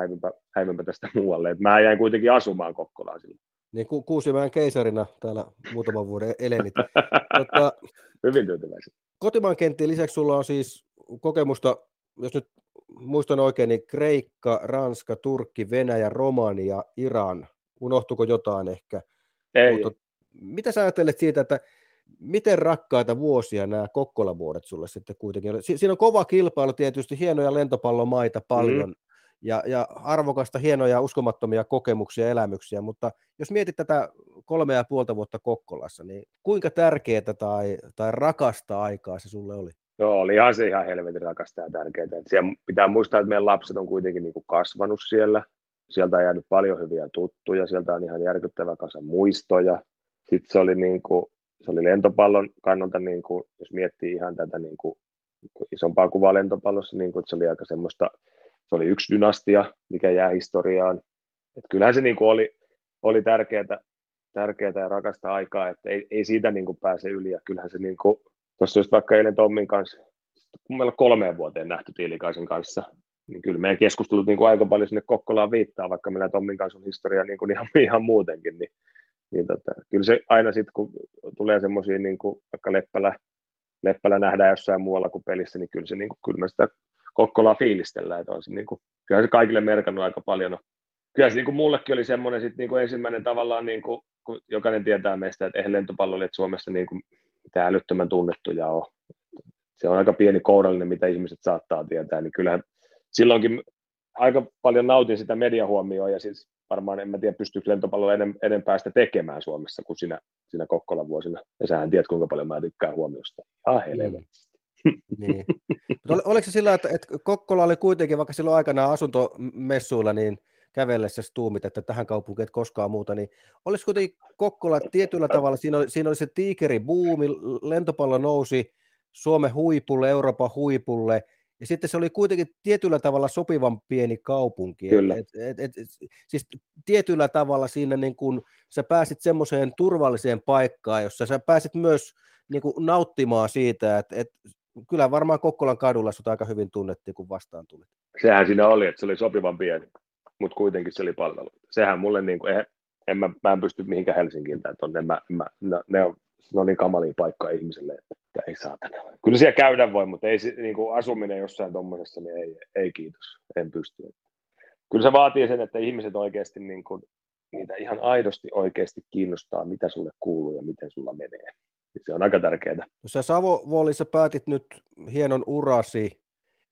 häivympä tästä muualle. Että mä jäin kuitenkin asumaan Kokkolaan silloin. Niin ku, Kuusimäen keisarina täällä muutaman vuoden elenit. Tota, Hyvin tyytyväisiä. Kotimaan kenttien lisäksi sulla on siis kokemusta, jos nyt muistan oikein, niin Kreikka, Ranska, Turkki, Venäjä, Romania, Iran. Unohtuko jotain ehkä? Ei. Mutta, mitä sä ajattelet siitä, että miten rakkaita vuosia nämä Kokkola-vuodet sulle sitten kuitenkin? Si- siinä on kova kilpailu tietysti, hienoja lentopallomaita paljon, mm. ja, ja arvokasta, hienoja, uskomattomia kokemuksia ja elämyksiä, mutta jos mietit tätä kolme ja puolta vuotta Kokkolassa, niin kuinka tärkeää tai, tai rakasta aikaa se sulle oli? Joo, ihan se ihan helvetin rakasta ja tärkeää. Siellä pitää muistaa, että meidän lapset on kuitenkin niin kuin kasvanut siellä. Sieltä on jäänyt paljon hyviä tuttuja, sieltä on ihan järkyttävä kasa muistoja. Sitten se oli niin kuin, se oli lentopallon kannalta, niin kuin, jos miettii ihan tätä niin kuin, isompaa kuvaa lentopallossa, niin kuin, että se oli aika semmoista, se oli yksi dynastia, mikä jää historiaan. Et kyllähän se niin kuin oli, oli tärkeää, tärkeää ja rakasta aikaa, että ei, ei siitä niin kuin pääse yli. Ja kyllähän se, niin kuin, tuossa just vaikka eilen Tommin kanssa, kun meillä kolmeen vuoteen nähty Tiilikaisen kanssa, niin kyllä meidän keskustelut niin kuin aika paljon sinne Kokkolaan viittaa, vaikka meillä Tommin kanssa on historia niin kuin ihan, ihan muutenkin, niin niin tota, kyllä se aina sitten, kun tulee semmoisia, niin kuin vaikka Leppälä, Leppälä nähdään jossain muualla kuin pelissä, niin kyllä, se, niin kuin, kyllä me sitä Kokkolaa fiilistellään, että on se, niin kuin, kyllä se kaikille merkannut aika paljon. No, kyllä se niin kuin mullekin oli semmoinen sit, niin kuin ensimmäinen tavallaan, niin kuin, kun jokainen tietää meistä, että eihän lentopalloilijat Suomessa niin kuin, mitään älyttömän tunnettuja ole. Se on aika pieni kourallinen, mitä ihmiset saattaa tietää, niin kyllähän silloinkin aika paljon nautin sitä mediahuomioon ja siis varmaan en mä tiedä, pystyykö lentopallo enempää sitä tekemään Suomessa kuin sinä, sinä Kokkolan vuosina. Ja sähän tiedät, kuinka paljon mä tykkään huomiosta. Ah, niin. niin. oliko se sillä, että, että Kokkola oli kuitenkin, vaikka silloin aikanaan asuntomessuilla, niin kävellessä tuumit, että tähän kaupunkiin et koskaan muuta, niin olisi kuitenkin Kokkola tietyllä tavalla, siinä oli, siinä oli se tiikeri buumi, lentopallo nousi Suomen huipulle, Euroopan huipulle, ja sitten se oli kuitenkin tietyllä tavalla sopivan pieni kaupunki. Kyllä. Et, et, et, siis tietyllä tavalla siinä niin kun sä pääsit semmoiseen turvalliseen paikkaan, jossa sä pääsit myös niin kun nauttimaan siitä, että et, kyllä varmaan Kokkolan kadulla sut aika hyvin tunnettiin, kun vastaan tuli. Sehän siinä oli, että se oli sopivan pieni, mutta kuitenkin se oli palvelu. Sehän mulle, niin kuin, en, en mä, mä en pysty mihinkään Helsinkiin tai tonne, mä, mä, no, ne on on niin kamalia paikka ihmiselle, että ei saatana. Kyllä siellä käydä voi, mutta ei niin kuin asuminen jossain tuommoisessa, niin ei, ei kiitos, en pysty. Kyllä se vaatii sen, että ihmiset oikeasti niin kuin, niitä ihan aidosti oikeasti kiinnostaa, mitä sulle kuuluu ja miten sulla menee. Se on aika tärkeää. No sä Savovuolissa päätit nyt hienon urasi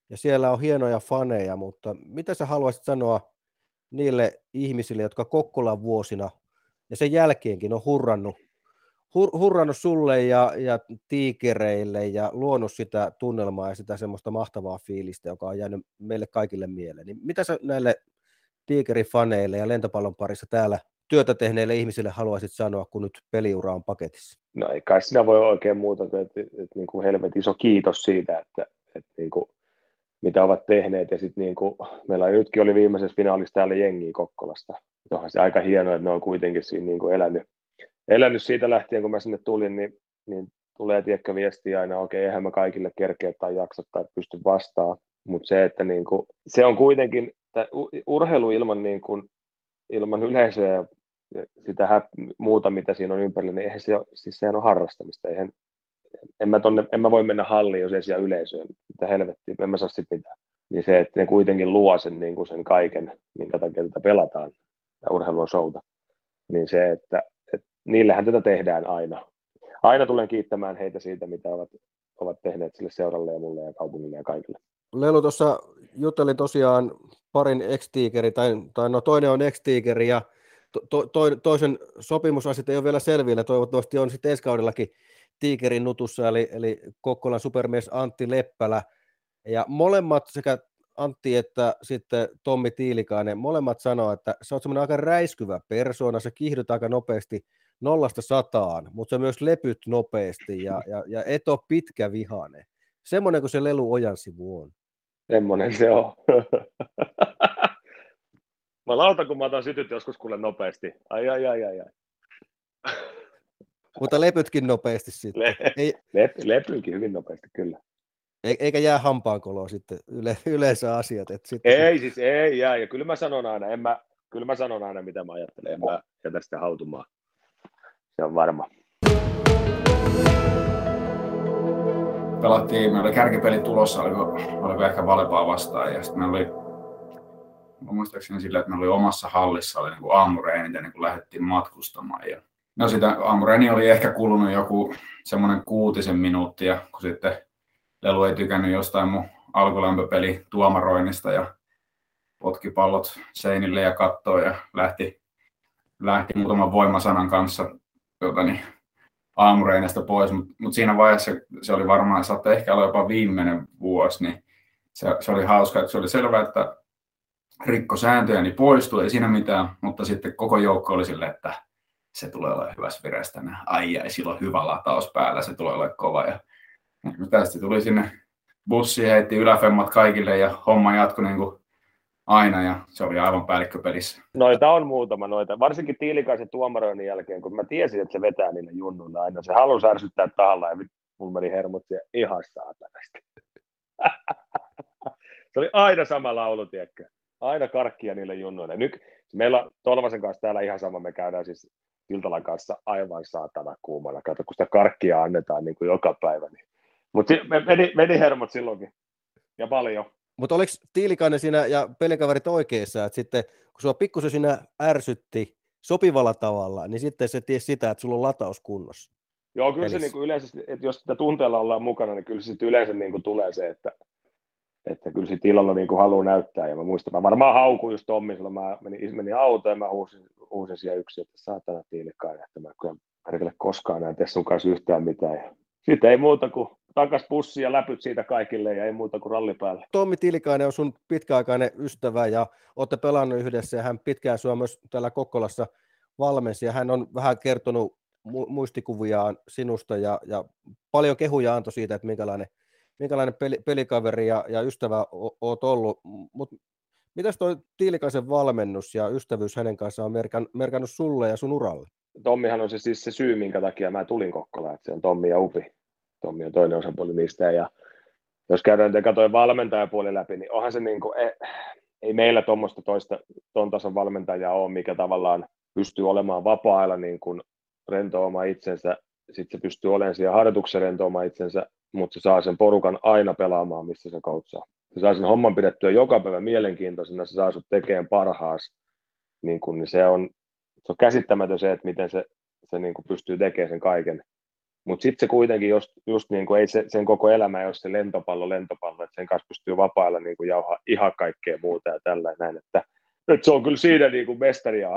ja siellä on hienoja faneja, mutta mitä sä haluaisit sanoa niille ihmisille, jotka Kokkolan vuosina ja sen jälkeenkin on hurrannut, hur, hurrannut sulle ja, ja tiikereille ja luonut sitä tunnelmaa ja sitä semmoista mahtavaa fiilistä, joka on jäänyt meille kaikille mieleen. Niin mitä sä näille tiikerifaneille ja lentopallon parissa täällä työtä tehneille ihmisille haluaisit sanoa, kun nyt peliura on paketissa? No ei kai sinä voi oikein muuta, että, että, että, että niin kuin helvet iso kiitos siitä, että, että niin kuin mitä ovat tehneet. Ja sitten niin kuin, meillä nytkin oli viimeisessä finaalissa täällä jengi Kokkolasta. Onhan se aika hienoa, että ne on kuitenkin siinä niin kuin elänyt, elänyt siitä lähtien, kun mä sinne tulin, niin, niin tulee tiekkä viestiä aina, okei, okay, eihän mä kaikille kerkeä tai jaksa tai pysty vastaan. Mutta se, että niin kuin, se on kuitenkin, urheilu ilman, niin kuin, ilman yleisöä ja sitä muuta, mitä siinä on ympärillä, niin eihän se ole, siis sehän on harrastamista. Eihän, en mä, tonne, en mä voi mennä halliin, jos ei siellä yleisöä, mitä helvettiä, en mä saa sitten mitään. Niin se, että ne kuitenkin luo sen, niin kuin sen kaiken, minkä takia tätä pelataan, ja urheilu on showta, niin se, että niillähän tätä tehdään aina. Aina tulen kiittämään heitä siitä, mitä ovat, ovat tehneet sille seuralle ja mulle ja kaupungille ja kaikille. Lelu tuossa jutteli tosiaan parin ex tai, tai no toinen on ex ja to, to, toisen sopimusasiat ei ole vielä selvillä, toivottavasti on sitten ensi kaudellakin Tiikerin nutussa, eli, eli Kokkolan supermies Antti Leppälä. Ja molemmat, sekä Antti että sitten Tommi Tiilikainen, molemmat sanoo, että sä oot semmoinen aika räiskyvä persoona, sä kiihdyt aika nopeasti nollasta sataan, mutta sä myös lepyt nopeasti ja, ja, ja et ole pitkä vihane. Semmoinen kuin se Lelu Ojan sivu on. Semmoinen se on. mä lautan, kun mä otan sytyt joskus kuule nopeasti. Ai, ai, ai, ai, ai. Mutta lepytkin nopeasti sitten. Le- Ei... Lep, lepyinkin hyvin nopeasti, kyllä. E- eikä jää hampaankoloa sitten yle- yleensä asiat. Että sitten... Ei siis, ei jää. Ja kyllä mä sanon aina, en mä, kyllä mä sanon aina, mitä mä ajattelen. En mä jätä sitä hautumaan. Se on varma. Pelattiin, meillä oli kärkipeli tulossa, oliko, oliko ehkä Valepaa vastaan. Ja sitten meillä oli, muistaakseni sillä, että meillä oli omassa hallissa oli niin aamureenit ja niin kuin lähdettiin matkustamaan. Ja No sitä aamureni oli ehkä kulunut joku semmoinen kuutisen minuuttia, kun sitten Lelu ei tykännyt jostain mun alkulämpöpeli tuomaroinnista ja potki pallot seinille ja kattoi ja lähti, lähti muutaman voimasanan kanssa tuota, niin, aamureinasta pois, mutta mut siinä vaiheessa se oli varmaan, saattoi ehkä olla jopa viimeinen vuosi, niin se, se oli hauska, että se oli selvää, että rikko sääntöjä, niin poistui, ei siinä mitään, mutta sitten koko joukko oli silleen, että se tulee olemaan hyvässä vireessä tänään. Ai ai, sillä on hyvä lataus päällä, se tulee olemaan kova. Ja, ja tästä tuli sinne bussi heitti yläfemmat kaikille ja homma jatkui niin kuin aina ja se oli aivan päällikköpelissä. Noita on muutama noita, varsinkin Tiilikaisen tuomaroinnin jälkeen, kun mä tiesin, että se vetää niille junnuilla aina. Se halusi ärsyttää tahalla ja mulla meni hermot siellä ihan saatanasti. se oli aina sama laulu, tiedätkö? Aina karkkia niille junnuille. Nyt meillä on Tolvasen kanssa täällä ihan sama, me käydään siis Iltalan kanssa aivan saatana kuumana. Kato, kun sitä karkkia annetaan niin kuin joka päivä. Niin. Mutta meni, meni hermot silloinkin. Ja paljon. Mutta oliko Tiilikainen siinä ja pelikaverit oikeassa, että sitten kun sua pikkusen siinä ärsytti sopivalla tavalla, niin sitten se tiesi sitä, että sulla on lataus kunnossa. Joo, kyllä pelissä. se niin kuin yleensä, että jos sitä tunteella ollaan mukana, niin kyllä se sitten yleensä niin kuin tulee se, että, että kyllä sitten illalla niin kuin haluaa näyttää. Ja mä muistan, mä varmaan haukuin just Tommi, silloin mä menin, menin autoon ja mä huusin, huusin siellä yksi, että saatana tiilikaan, että mä kyllä perkele koskaan näin tee sun kanssa yhtään mitään. Ja sitten ei muuta kuin takas pussi ja läpyt siitä kaikille ja ei muuta kuin ralli päälle. Tommi Tilikainen on sun pitkäaikainen ystävä ja olette pelannut yhdessä ja hän pitkään sua myös täällä Kokkolassa valmensi ja hän on vähän kertonut muistikuviaan sinusta ja, ja paljon kehuja antoi siitä, että minkälainen minkälainen peli, pelikaveri ja, ja ystävä oot ollut, mutta mitäs toi Tiilikaisen valmennus ja ystävyys hänen kanssaan on merkan, merkannut sulle ja sun uralle? Tommihan on se siis se syy, minkä takia mä tulin Kokkolaan, että se on Tommi ja Upi. Tommi on toinen osapuoli niistä ja jos käydään te katsoin valmentajapuoli läpi, niin onhan se niin kuin, ei, ei meillä tuommoista toista ton tason valmentajaa ole, mikä tavallaan pystyy olemaan vapaa-ajalla niin kuin rentoumaan itsensä sitten se pystyy olemaan siellä harjoituksen rentoumaan itsensä, mutta se saa sen porukan aina pelaamaan, missä se koutsaa. Se saa sen homman pidettyä joka päivä mielenkiintoisena, se saa sut tekemään parhaas. Niin kun, niin se, on, se on käsittämätön se, että miten se, se niin pystyy tekemään sen kaiken. Mutta sitten se kuitenkin, just, just niin kuin ei se, sen koko elämä ei ole se lentopallo, lentopallo, että sen kanssa pystyy vapailla niin kuin jauhaa ihan kaikkea muuta ja tällä näin, että nyt se on kyllä siinä niin kuin mestari ja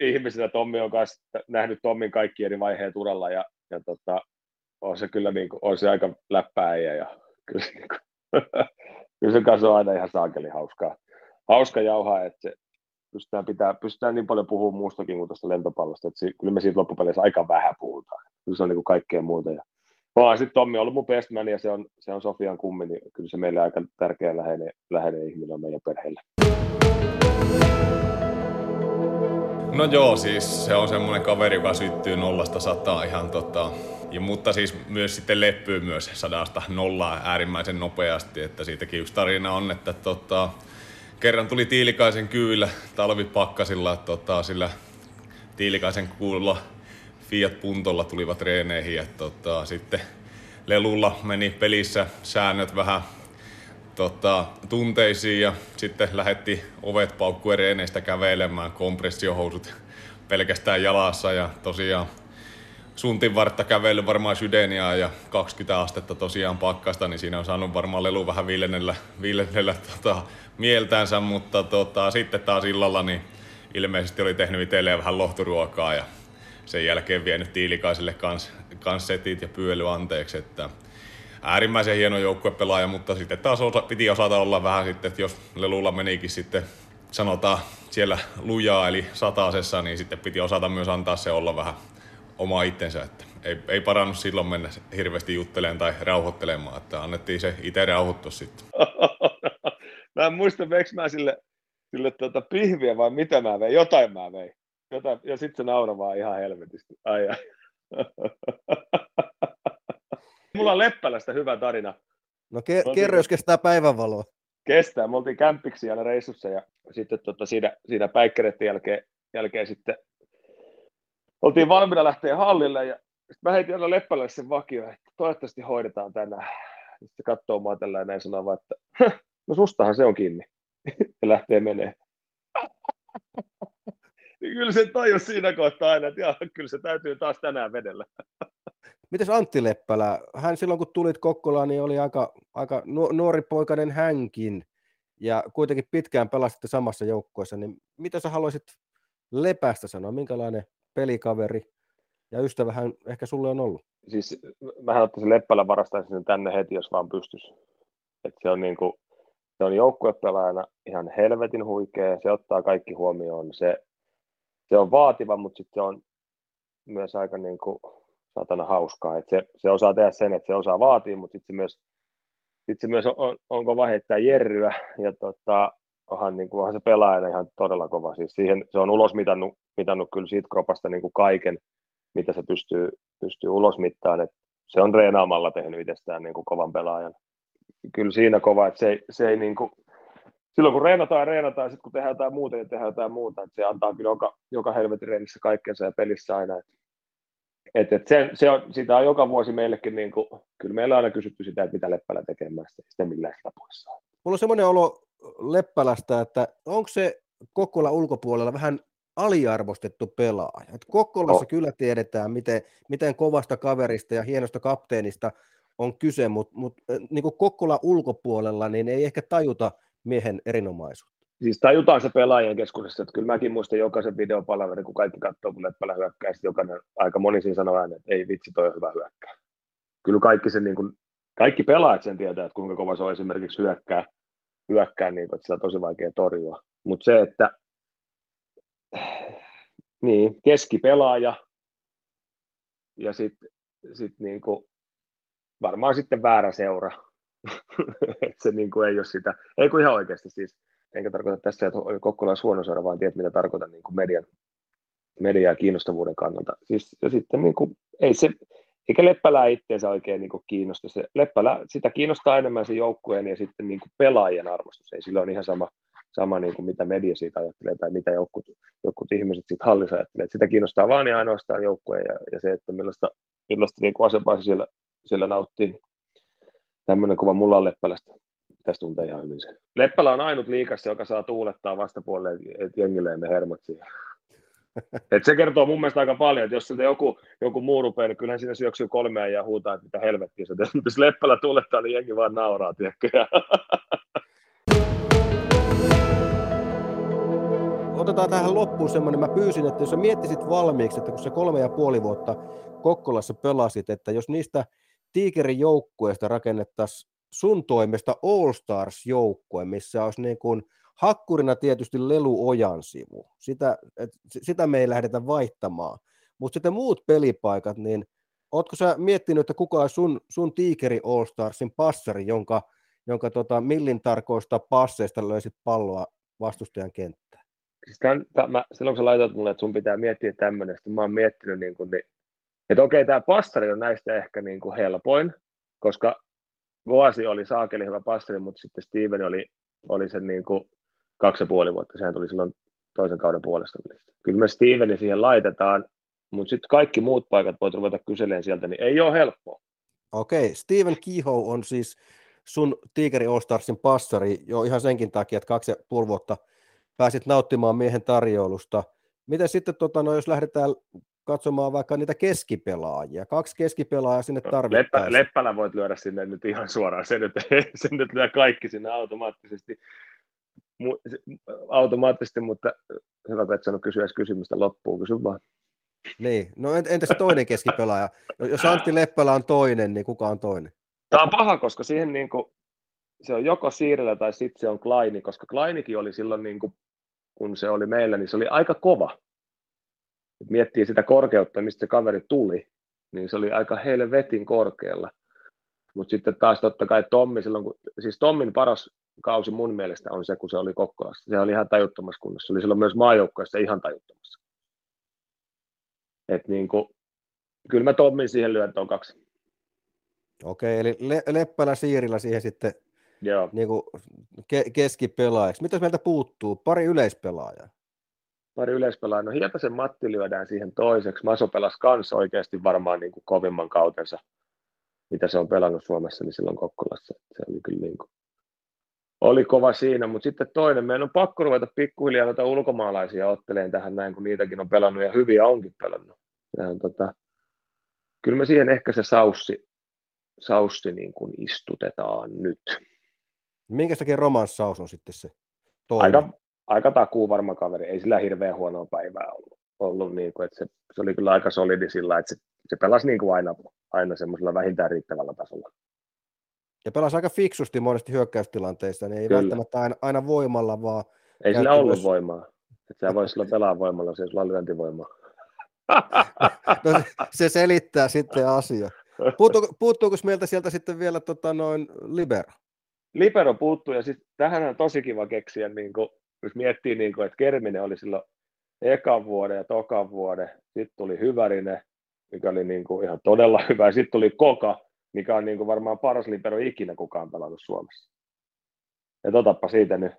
ihmisenä Tommi on kanssa nähnyt Tommin kaikki eri vaiheet uralla ja, ja tota, on se kyllä niin kuin, on se aika läppääjä ja kyllä, niin kuin, kyllä sen kanssa on aina ihan saakeli hauskaa. Hauska jauhaa, että se pystytään, pitää, pystytään niin paljon puhumaan muustakin kuin tuosta lentopallosta, että kyllä me siitä loppupeleissä aika vähän puhutaan. Kyllä se on niin kuin kaikkea muuta. Ja, vaan sitten Tommi on ollut mun bestman ja se on, se on Sofian kummi, niin kyllä se meille aika tärkeä läheinen, läheinen ihminen on meidän perheelle. No joo, siis se on semmoinen kaveri, joka syttyy nollasta sataa ihan tota, ja, mutta siis myös sitten leppyy myös sadasta nollaa äärimmäisen nopeasti, että siitäkin yksi tarina on, että tota, kerran tuli Tiilikaisen kyydillä talvipakkasilla, tota, sillä Tiilikaisen kuulla Fiat Puntolla tulivat reeneihin ja tota, sitten Lelulla meni pelissä säännöt vähän tota, tunteisiin ja sitten lähetti ovet paukkuen reeneistä kävelemään, kompressiohousut pelkästään jalassa ja tosiaan suntin vartta kävely varmaan sydeniaa ja 20 astetta tosiaan pakkasta, niin siinä on saanut varmaan lelu vähän viilennellä, viilennellä tota, mieltänsä, mutta tota, sitten taas illalla niin ilmeisesti oli tehnyt itselleen vähän lohturuokaa ja sen jälkeen vienyt Tiilikaiselle kans, kans setit ja pyöly anteeksi, että äärimmäisen hieno joukkuepelaaja, mutta sitten taas osa, piti osata olla vähän sitten, että jos Lelulla menikin sitten sanotaan siellä lujaa eli sataasessa, niin sitten piti osata myös antaa se olla vähän oma itsensä, että ei, ei parannut silloin mennä hirveästi juttelemaan tai rauhoittelemaan, että annettiin se itse rauhoittua sitten. mä en muista, veikö mä sille, sille tuota pihviä vai mitä mä vein, jotain mä vein. Jotain, ja sitten se nauraa vaan ihan helvetisti. Ai, ai. Mulla on Leppälästä hyvä tarina. No ke- kerro, jos kestää päivänvaloa. Kestää. Me oltiin kämpiksi aina reissussa ja sitten tota, siinä, siinä päikkäreiden jälkeen, jälkeen sitten oltiin valmiina lähteä hallille ja sitten mä heitin aina Leppälälle sen vakio, että toivottavasti hoidetaan tänään. Sitten katsoo mua tällä ja näin sanoo vaan, että no sustahan se on kiinni. ja lähtee menee. niin kyllä se tajus siinä kohtaa aina, että jaa, kyllä se täytyy taas tänään vedellä. Mites Antti Leppälä? Hän silloin kun tulit Kokkolaan, niin oli aika, aika nuori poikainen hänkin. Ja kuitenkin pitkään pelasitte samassa joukkueessa, niin mitä sä haluaisit Lepästä sanoa? Minkälainen pelikaveri ja ystävä hän ehkä sulle on ollut? Siis mä ottaisin Leppälä varastaisin tänne heti, jos vaan pystyisi. Et se on niin kuin, se on joukkuepelaajana ihan helvetin huikea, se ottaa kaikki huomioon, se, se on vaativa, mutta sitten se on myös aika niin kuin, satana hauskaa. Et se, se, osaa tehdä sen, että se osaa vaatia, mutta sitten se myös, sit se myös on, on kova heittää jerryä ja tota, onhan, niin kuin, onhan se pelaajana ihan todella kova. Siis siihen, se on ulos mitannut, mitannut kyllä siitä kropasta niin kuin kaiken, mitä se pystyy, pystyy ulos mittaan. Et se on reenaamalla tehnyt itsestään niin kuin kovan pelaajan. Kyllä siinä kova, että se, se ei niin kuin, silloin kun reenataan reenataan, sitten kun tehdään jotain muuta, niin tehdään jotain muuta. Että se antaa kyllä joka, joka helvetin reenissä kaikkensa ja pelissä aina. Että et, et se, se on, sitä on joka vuosi meillekin, niin kuin, kyllä meillä on aina kysytty sitä, että mitä Leppälä tekee, mä sitten millään sitä pois Mulla on semmoinen olo Leppälästä, että onko se Kokkola ulkopuolella vähän aliarvostettu pelaaja. Et Kokkolassa oh. kyllä tiedetään, miten, miten kovasta kaverista ja hienosta kapteenista on kyse, mutta mut, niin Kokkola ulkopuolella niin ei ehkä tajuta miehen erinomaisuutta siis tajutaan se pelaajien keskuudessa, että kyllä mäkin muistan jokaisen videopalaverin, kun kaikki katsoo, kun Leppälä hyökkää, jokainen, aika moni siinä sanoo aina, että ei vitsi, toi on hyvä hyökkää. Kyllä kaikki, sen, niin kuin, kaikki pelaajat sen tietää, että kuinka kova se on esimerkiksi hyökkää, hyökkää niin kuin, että sitä on tosi vaikea torjua. Mutta se, että niin, keskipelaaja ja sitten sit niin kuin, varmaan sitten väärä seura. se niin kuin ei ole sitä, ei kun ihan oikeasti siis enkä tarkoita tässä, että Kokkola on huono saada, vaan tiedät, mitä tarkoitan niin kuin median, median ja kiinnostavuuden kannalta. Siis, ja sitten niin kuin, ei se, eikä Leppälää itseensä oikein niin kuin kiinnosta. Se, Leppälä, sitä kiinnostaa enemmän se joukkueen ja sitten niin kuin pelaajien arvostus. Ei sillä on ihan sama, sama niin kuin mitä media siitä ajattelee tai mitä jotkut, jotkut ihmiset siitä hallissa ajattelee. Sitä kiinnostaa vaan ja ainoastaan joukkue ja, ja se, että millaista, millaista niin asemaa siellä, siellä nauttii. Tämmöinen kuva mulla on Leppälästä. Tästä tuntee ihan hyvin se. Leppälä on ainut liikassa, joka saa tuulettaa vastapuolelle, että jengille ne hermot siihen. Et se kertoo mun mielestä aika paljon, että jos siltä joku, joku muu rupeaa, niin kyllähän siinä syöksyy kolmea ja huutaa, että mitä helvettiä se Jos Leppälä tuulettaa, niin jengi vaan nauraa, tiedätkö? Otetaan tähän loppuun semmoinen, mä pyysin, että jos sä miettisit valmiiksi, että kun sä kolme ja puoli vuotta Kokkolassa pelasit, että jos niistä Tiikerin joukkueesta rakennettaisiin sun toimesta All Stars-joukkue, missä olisi niin kuin hakkurina tietysti Lelu Ojan sivu. Sitä, et, sitä me ei lähdetä vaihtamaan. Mutta sitten muut pelipaikat, niin ootko sä miettinyt, että kuka on sun, sun Tiikeri All Starsin passari, jonka, jonka tota, millin tarkoista passeista löysit palloa vastustajan kenttään? Siis tämän, tämän, silloin kun sä laitat mulle, että sun pitää miettiä tämmöinen, mä oon miettinyt, niin kuin, niin, että okei, tämä passari on näistä ehkä niin kuin helpoin, koska vuosi oli saakeli hyvä passari, mutta sitten Steven oli, oli sen niin kuin kaksi ja puoli vuotta, sehän tuli silloin toisen kauden puolesta. Kyllä me Steveni siihen laitetaan, mutta sitten kaikki muut paikat voit ruveta kyselemään sieltä, niin ei ole helppoa. Okei, Steven Kiho on siis sun Tigeri All Starsin passari jo ihan senkin takia, että kaksi ja puoli vuotta pääsit nauttimaan miehen tarjoulusta. Miten sitten, tota, no, jos lähdetään katsomaan vaikka niitä keskipelaajia. Kaksi keskipelaajaa sinne tarvitaan. Leppä, Leppälä voit lyödä sinne nyt ihan suoraan. Se nyt, se nyt lyö kaikki sinne automaattisesti, mu, automaattisesti mutta hyvä, että sano kysyä kysymystä loppuun. Kysy vaan. Niin, no entäs toinen keskipelaaja? Jos Antti Leppälä on toinen, niin kuka on toinen? Tämä on paha, koska siihen niin kuin, se on joko Siirellä tai sitten se on Kleini, koska Kleinikin oli silloin, niin kuin, kun se oli meillä, niin se oli aika kova et miettii sitä korkeutta, mistä se kaveri tuli, niin se oli aika helvetin korkealla. Mutta sitten taas totta kai Tommi silloin, kun, siis Tommin paras kausi mun mielestä on se, kun se oli Kokkolassa. Se oli ihan tajuttomassa kunnossa. Se oli silloin myös maajoukkueessa ihan tajuttomassa. Et niin kuin, kyllä mä Tommin siihen lyön tuon kaksi. Okei, eli Le- Leppälä Siirillä siihen sitten Joo. Niin kuin ke- keskipelaajaksi. Mitä meiltä puuttuu? Pari yleispelaajaa pari yleispelaajaa. No Hietasen Matti lyödään siihen toiseksi. Maso pelasi kanssa oikeasti varmaan niin kuin kovimman kautensa, mitä se on pelannut Suomessa, niin silloin Kokkolassa. Se oli kyllä niin kuin, oli kova siinä, mutta sitten toinen, meidän on pakko ruveta pikkuhiljaa noita ulkomaalaisia otteleen tähän näin, kun niitäkin on pelannut ja hyviä onkin pelannut. Ja, tota, kyllä me siihen ehkä se saussi, saussi niin kuin istutetaan nyt. Minkä takia Roman Saus on sitten se toinen? Aika, aika takuu varma kaveri, ei sillä hirveän huonoa päivää ollut. ollut niin kuin, että se, se, oli kyllä aika solidi sillä, että se, se pelasi niin kuin aina, aina semmoisella vähintään riittävällä tasolla. Ja pelasi aika fiksusti monesti hyökkäystilanteissa, niin ei kyllä. välttämättä aina, aina voimalla, vaan... Ei sillä ollut myös... voimaa. Että sä voisi sillä pelaa voimalla, se olisi lyöntivoimaa. no, se, se selittää sitten asia. Puuttuuko, puuttuuko meiltä sieltä sitten vielä tota, noin libero? Libero puuttuu ja sitten tähän on tosi kiva keksiä niin kuin jos miettii, niin kuin, että Kerminen oli silloin ekan vuoden ja tokan vuoden, sitten tuli Hyvärinen, mikä oli niin kuin ihan todella hyvä, sitten tuli Koka, mikä on niin kuin varmaan paras libero ikinä kukaan pelannut Suomessa. Ja otappa siitä nyt,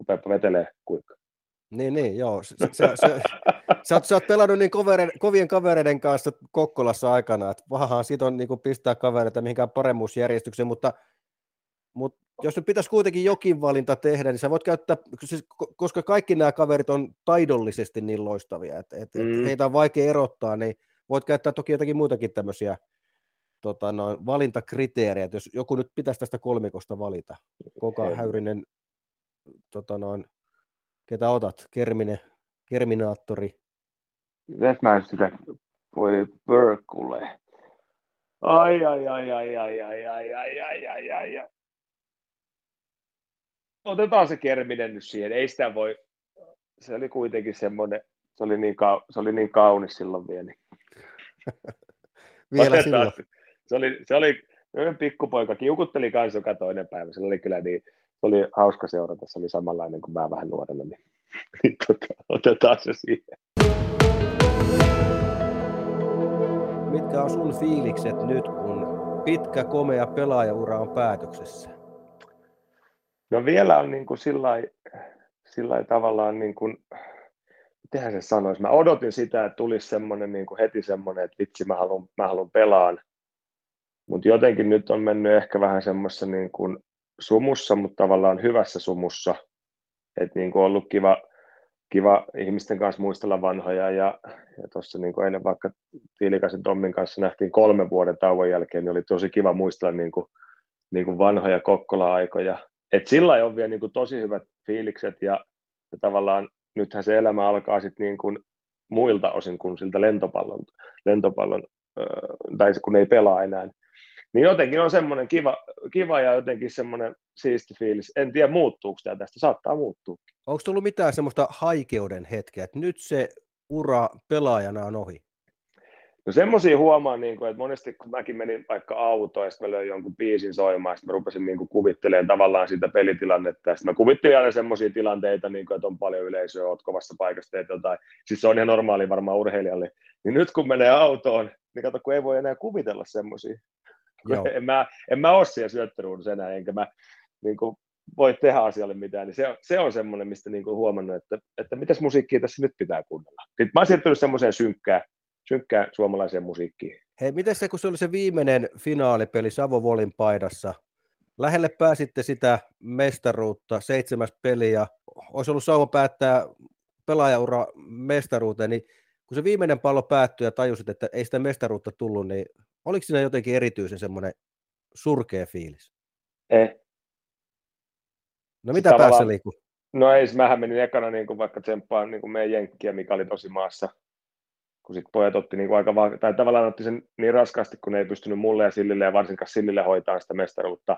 rupeapa vetelee kuinka. Niin, niin, joo. Se, se, se, sä, oot, sä oot pelannut niin koveren, kovien kavereiden kanssa Kokkolassa aikana, että pahahan siitä on niin kuin pistää kavereita mihinkään paremmuusjärjestykseen, mutta mutta jos nyt pitäisi kuitenkin jokin valinta tehdä, niin sä voit käyttää, siis, koska kaikki nämä kaverit on taidollisesti niin loistavia, että et, mm. heitä on vaikea erottaa, niin voit käyttää toki jotakin muitakin tämmöisiä tota, noin, valintakriteerejä, että jos joku nyt pitäisi tästä kolmikosta valita, Koka, Häyrinen, tota, noin, ketä otat, Kermine, Kerminaattori. Mitäs mä sitä voi? Ai, ai, ai, ai, ai, ai, ai, ai, ai, ai, ai, ai. Otetaan se Kerminen nyt siihen. Ei sitä voi, se oli kuitenkin semmoinen, se oli niin, kau, se oli niin kaunis silloin vielä. Niin. vielä Otetaan. silloin. Se oli, se oli pikkupoika, kiukutteli kanssa joka toinen päivä. Se oli kyllä niin, se oli hauska seurata, se oli samanlainen kuin mä vähän nuorena, niin, niin tota, otetaan se siihen. Mitkä on sun fiilikset nyt, kun pitkä komea pelaajaura on päätöksessä? No vielä on niin kuin sillä tavallaan niin kuin, mitenhän se sanoisi, mä odotin sitä, että tulisi semmoinen niin kuin heti semmoinen, että vitsi mä haluan, mä haluan pelaan, mutta jotenkin nyt on mennyt ehkä vähän semmoisessa niin kuin sumussa, mutta tavallaan hyvässä sumussa, että niin kuin ollut kiva, kiva ihmisten kanssa muistella vanhoja ja, ja tuossa niin kuin eilen vaikka Tiilikaisen Tommin kanssa nähtiin kolmen vuoden tauon jälkeen, niin oli tosi kiva muistella niin kuin, niin kuin vanhoja Kokkola-aikoja. Et sillä on vielä niin kuin tosi hyvät fiilikset ja, ja tavallaan nythän se elämä alkaa sitten niin kuin muilta osin kuin siltä lentopallon, lentopallon tai kun ei pelaa enää. Niin jotenkin on semmoinen kiva, kiva ja jotenkin semmoinen siisti fiilis. En tiedä muuttuuko tämä tästä, saattaa muuttua. Onko tullut mitään semmoista haikeuden hetkeä, että nyt se ura pelaajana on ohi? No semmoisia huomaan, niin kuin, että monesti kun mäkin menin vaikka autoon ja sitten mä löin jonkun biisin soimaan, sitten mä rupesin niin kuin, kuvittelemaan tavallaan sitä pelitilannetta. Sitten mä kuvittelin aina semmoisia tilanteita, niin kuin, että on paljon yleisöä, oot kovassa paikassa, teet jotain. Siis se on ihan normaali varmaan urheilijalle. Niin nyt kun menee autoon, niin kato, kun ei voi enää kuvitella semmoisia. En mä, en mä ole siellä syöttöruudussa enää, enkä mä niin kuin, voi tehdä asialle mitään, niin se, on, se on semmoinen, mistä niin kuin huomannut, että, että mitäs musiikkia tässä nyt pitää kuunnella. Sitten mä oon siirtynyt semmoiseen synkkään, synkkään suomalaiseen musiikkiin. Hei, miten se, kun se oli se viimeinen finaalipeli Savo Volin paidassa, lähelle pääsitte sitä mestaruutta, seitsemäs peli, ja olisi ollut sauma päättää pelaajaura mestaruuteen, niin kun se viimeinen pallo päättyi ja tajusit, että ei sitä mestaruutta tullut, niin oliko siinä jotenkin erityisen semmoinen surkea fiilis? Eh. No mitä päässä liikkuu? No ei, mähän menin ekana niin kuin vaikka tsemppaan niin kuin meidän jenkkiä, mikä oli tosi maassa kun sitten pojat otti niin aika va- tai tavallaan otti sen niin raskaasti, kun ne ei pystynyt mulle ja Sillille ja varsinkaan Sillille hoitaa sitä mestaruutta.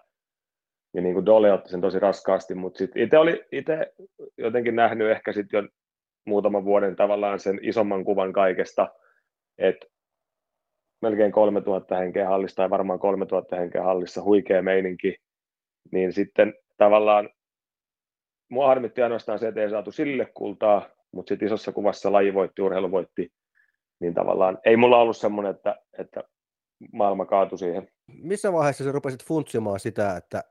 Ja niin kuin Dole otti sen tosi raskaasti, mutta sitten itse oli itse jotenkin nähnyt ehkä sitten jo muutaman vuoden tavallaan sen isomman kuvan kaikesta, että melkein 3000 henkeä hallissa tai varmaan 3000 henkeä hallissa, huikea meininki, niin sitten tavallaan mua harmitti ainoastaan se, että ei saatu sille kultaa, mutta sitten isossa kuvassa laji voitti, urheilu voitti, niin tavallaan ei mulla ollut semmoinen, että, että maailma kaatui siihen. Missä vaiheessa sä rupesit funtsimaan sitä, että,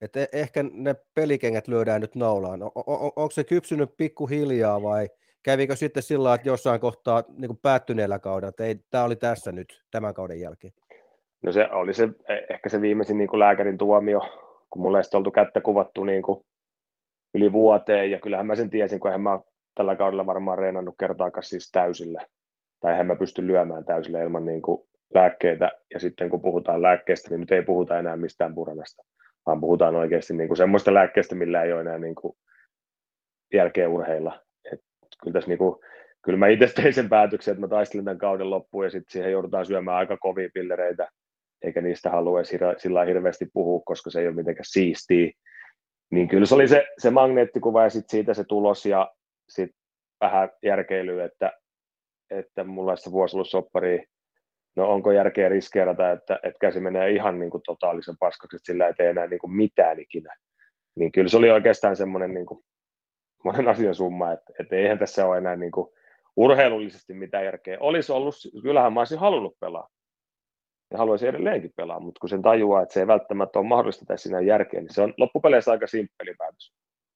että e-, ehkä ne pelikengät lyödään nyt naulaan? On, on, onko se kypsynyt pikkuhiljaa vai kävikö sitten sillä että jossain kohtaa niin kuin päättyneellä kaudella, että ei, tämä oli tässä nyt tämän kauden jälkeen? No se oli se, e-, ehkä se viimeisin niin kuin lääkärin tuomio, kun mulla ei oltu kättä kuvattu niin kuin yli vuoteen, ja kyllähän mä sen tiesin, kun en mä tällä kaudella varmaan reenannut kertaakaan siis täysillä tai en mä pysty lyömään täysillä ilman niin kuin lääkkeitä. Ja sitten kun puhutaan lääkkeestä, niin nyt ei puhuta enää mistään puranasta, vaan puhutaan oikeasti niin kuin semmoista lääkkeestä, millä ei ole enää niin kuin jälkeen urheilla. Et kyllä, tässä niin kuin, kyllä mä itse tein sen päätöksen, että mä taistelin tämän kauden loppuun ja sitten siihen joudutaan syömään aika kovia pillereitä, eikä niistä halua sillä hirveästi puhua, koska se ei ole mitenkään siistiä. Niin kyllä se oli se, se magneettikuva ja sitten siitä se tulos ja sitten vähän järkeilyä, että että mulla olisi vuosi ollut soppari, no onko järkeä riskeerata, että, että käsi menee ihan niin kuin totaalisen paskaksi, että sillä ei tee enää niin kuin mitään ikinä. Niin kyllä se oli oikeastaan semmoinen niin kuin monen asian summa, että, että eihän tässä ole enää niin kuin urheilullisesti mitään järkeä. Olisi ollut, kyllähän mä olisin halunnut pelaa. Ja haluaisin edelleenkin pelaa, mutta kun sen tajuaa, että se ei välttämättä ole mahdollista tässä sinä järkeä, niin se on loppupeleissä aika simppeli päätös.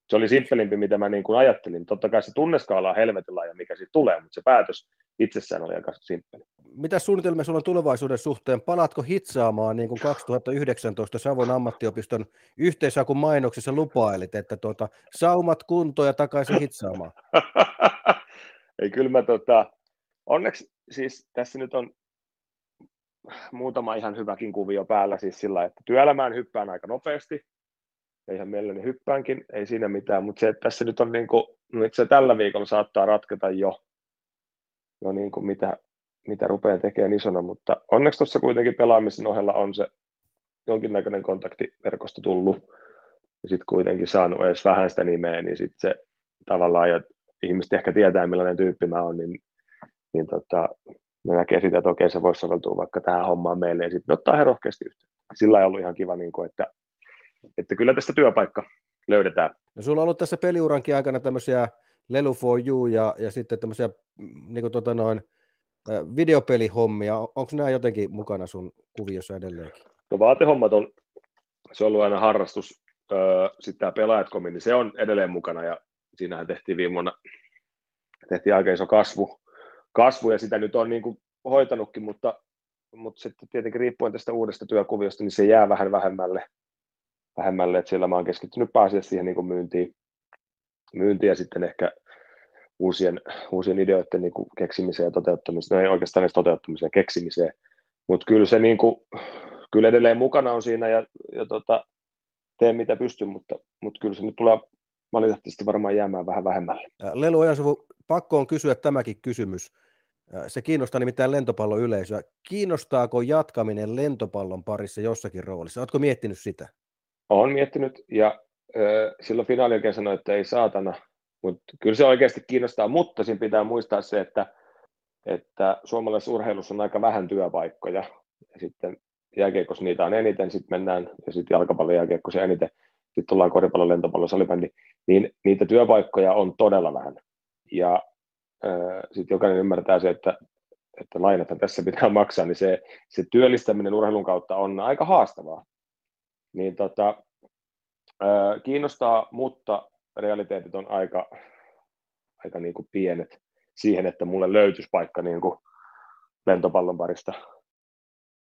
Se oli simppelimpi, mitä mä niin kuin ajattelin. Totta kai se tunneskaala on helvetin laaja, mikä siitä tulee, mutta se päätös itsessään oli aika simppeli. Mitä suunnitelmia sulla on tulevaisuuden suhteen? Palaatko hitsaamaan niin kuin 2019 Savon ammattiopiston yhteisakun mainoksessa lupailit, että tuota, saumat kuntoon ja takaisin hitsaamaan? Ei kyllä mä tota, onneksi siis tässä nyt on muutama ihan hyväkin kuvio päällä siis sillä, että työelämään hyppään aika nopeasti, ja ihan mielelläni hyppäänkin, ei siinä mitään, mutta se, että tässä nyt on niin kuin, nyt se tällä viikolla saattaa ratketa jo, jo niin kuin mitä, mitä rupeaa tekemään isona, mutta onneksi tuossa kuitenkin pelaamisen ohella on se jonkinnäköinen kontaktiverkosto tullut, ja sitten kuitenkin saanut edes vähän sitä nimeä, niin sitten se tavallaan, ja ihmiset ehkä tietää, millainen tyyppi mä oon, niin, niin tota, ne näkee sitä, että okei, se voisi soveltua vaikka tähän hommaan meille, ja sitten ottaa he rohkeasti yhteyttä. Sillä ei ollut ihan kiva, niin kuin, että, että kyllä tästä työpaikka löydetään. No sulla on ollut tässä peliurankin aikana tämmöisiä Lelu for you ja, ja sitten tämmöisiä niin kuin tota noin, videopelihommia. Onko nämä jotenkin mukana sun kuviossa edelleenkin? No vaatehommat on, se on ollut aina harrastus. Sitten tämä pelaajat niin se on edelleen mukana ja siinähän tehtiin viime vuonna tehtiin aika iso kasvu, kasvu ja sitä nyt on niin kuin hoitanutkin, mutta, mutta sitten tietenkin riippuen tästä uudesta työkuviosta, niin se jää vähän vähemmälle, vähemmälle että siellä mä oon keskittynyt pääasiassa siihen niin kuin myyntiin, myyntiin ja sitten ehkä uusien, uusien ideoiden niin kuin keksimiseen ja toteuttamiseen, no ei oikeastaan edes toteuttamiseen, keksimiseen, mutta kyllä se niin kuin, kyllä edelleen mukana on siinä ja, ja tota, teen mitä pystyn, mutta, mutta kyllä se nyt tulee valitettavasti varmaan jäämään vähän vähemmälle. Lelu Ojansuvu, pakko on kysyä tämäkin kysymys. Se kiinnostaa nimittäin lentopallon yleisöä. Kiinnostaako jatkaminen lentopallon parissa jossakin roolissa? Oletko miettinyt sitä? Olen miettinyt ja äh, silloin finaalin sanoin, että ei saatana, mutta kyllä se oikeasti kiinnostaa, mutta siinä pitää muistaa se, että, että suomalaisessa urheilussa on aika vähän työpaikkoja. Ja sitten jääkiekossa niitä on eniten, sitten mennään, ja sitten jalkapallon jääkiekossa eniten, sitten tullaan koripallon, lentopallon, salibändi, niin niitä työpaikkoja on todella vähän. Ja sitten jokainen ymmärtää se, että, että lainata tässä pitää maksaa, niin se, se työllistäminen urheilun kautta on aika haastavaa. Niin tota, kiinnostaa, mutta realiteetit on aika, aika niin kuin pienet siihen, että mulle löytyisi paikka niin kuin lentopallon parista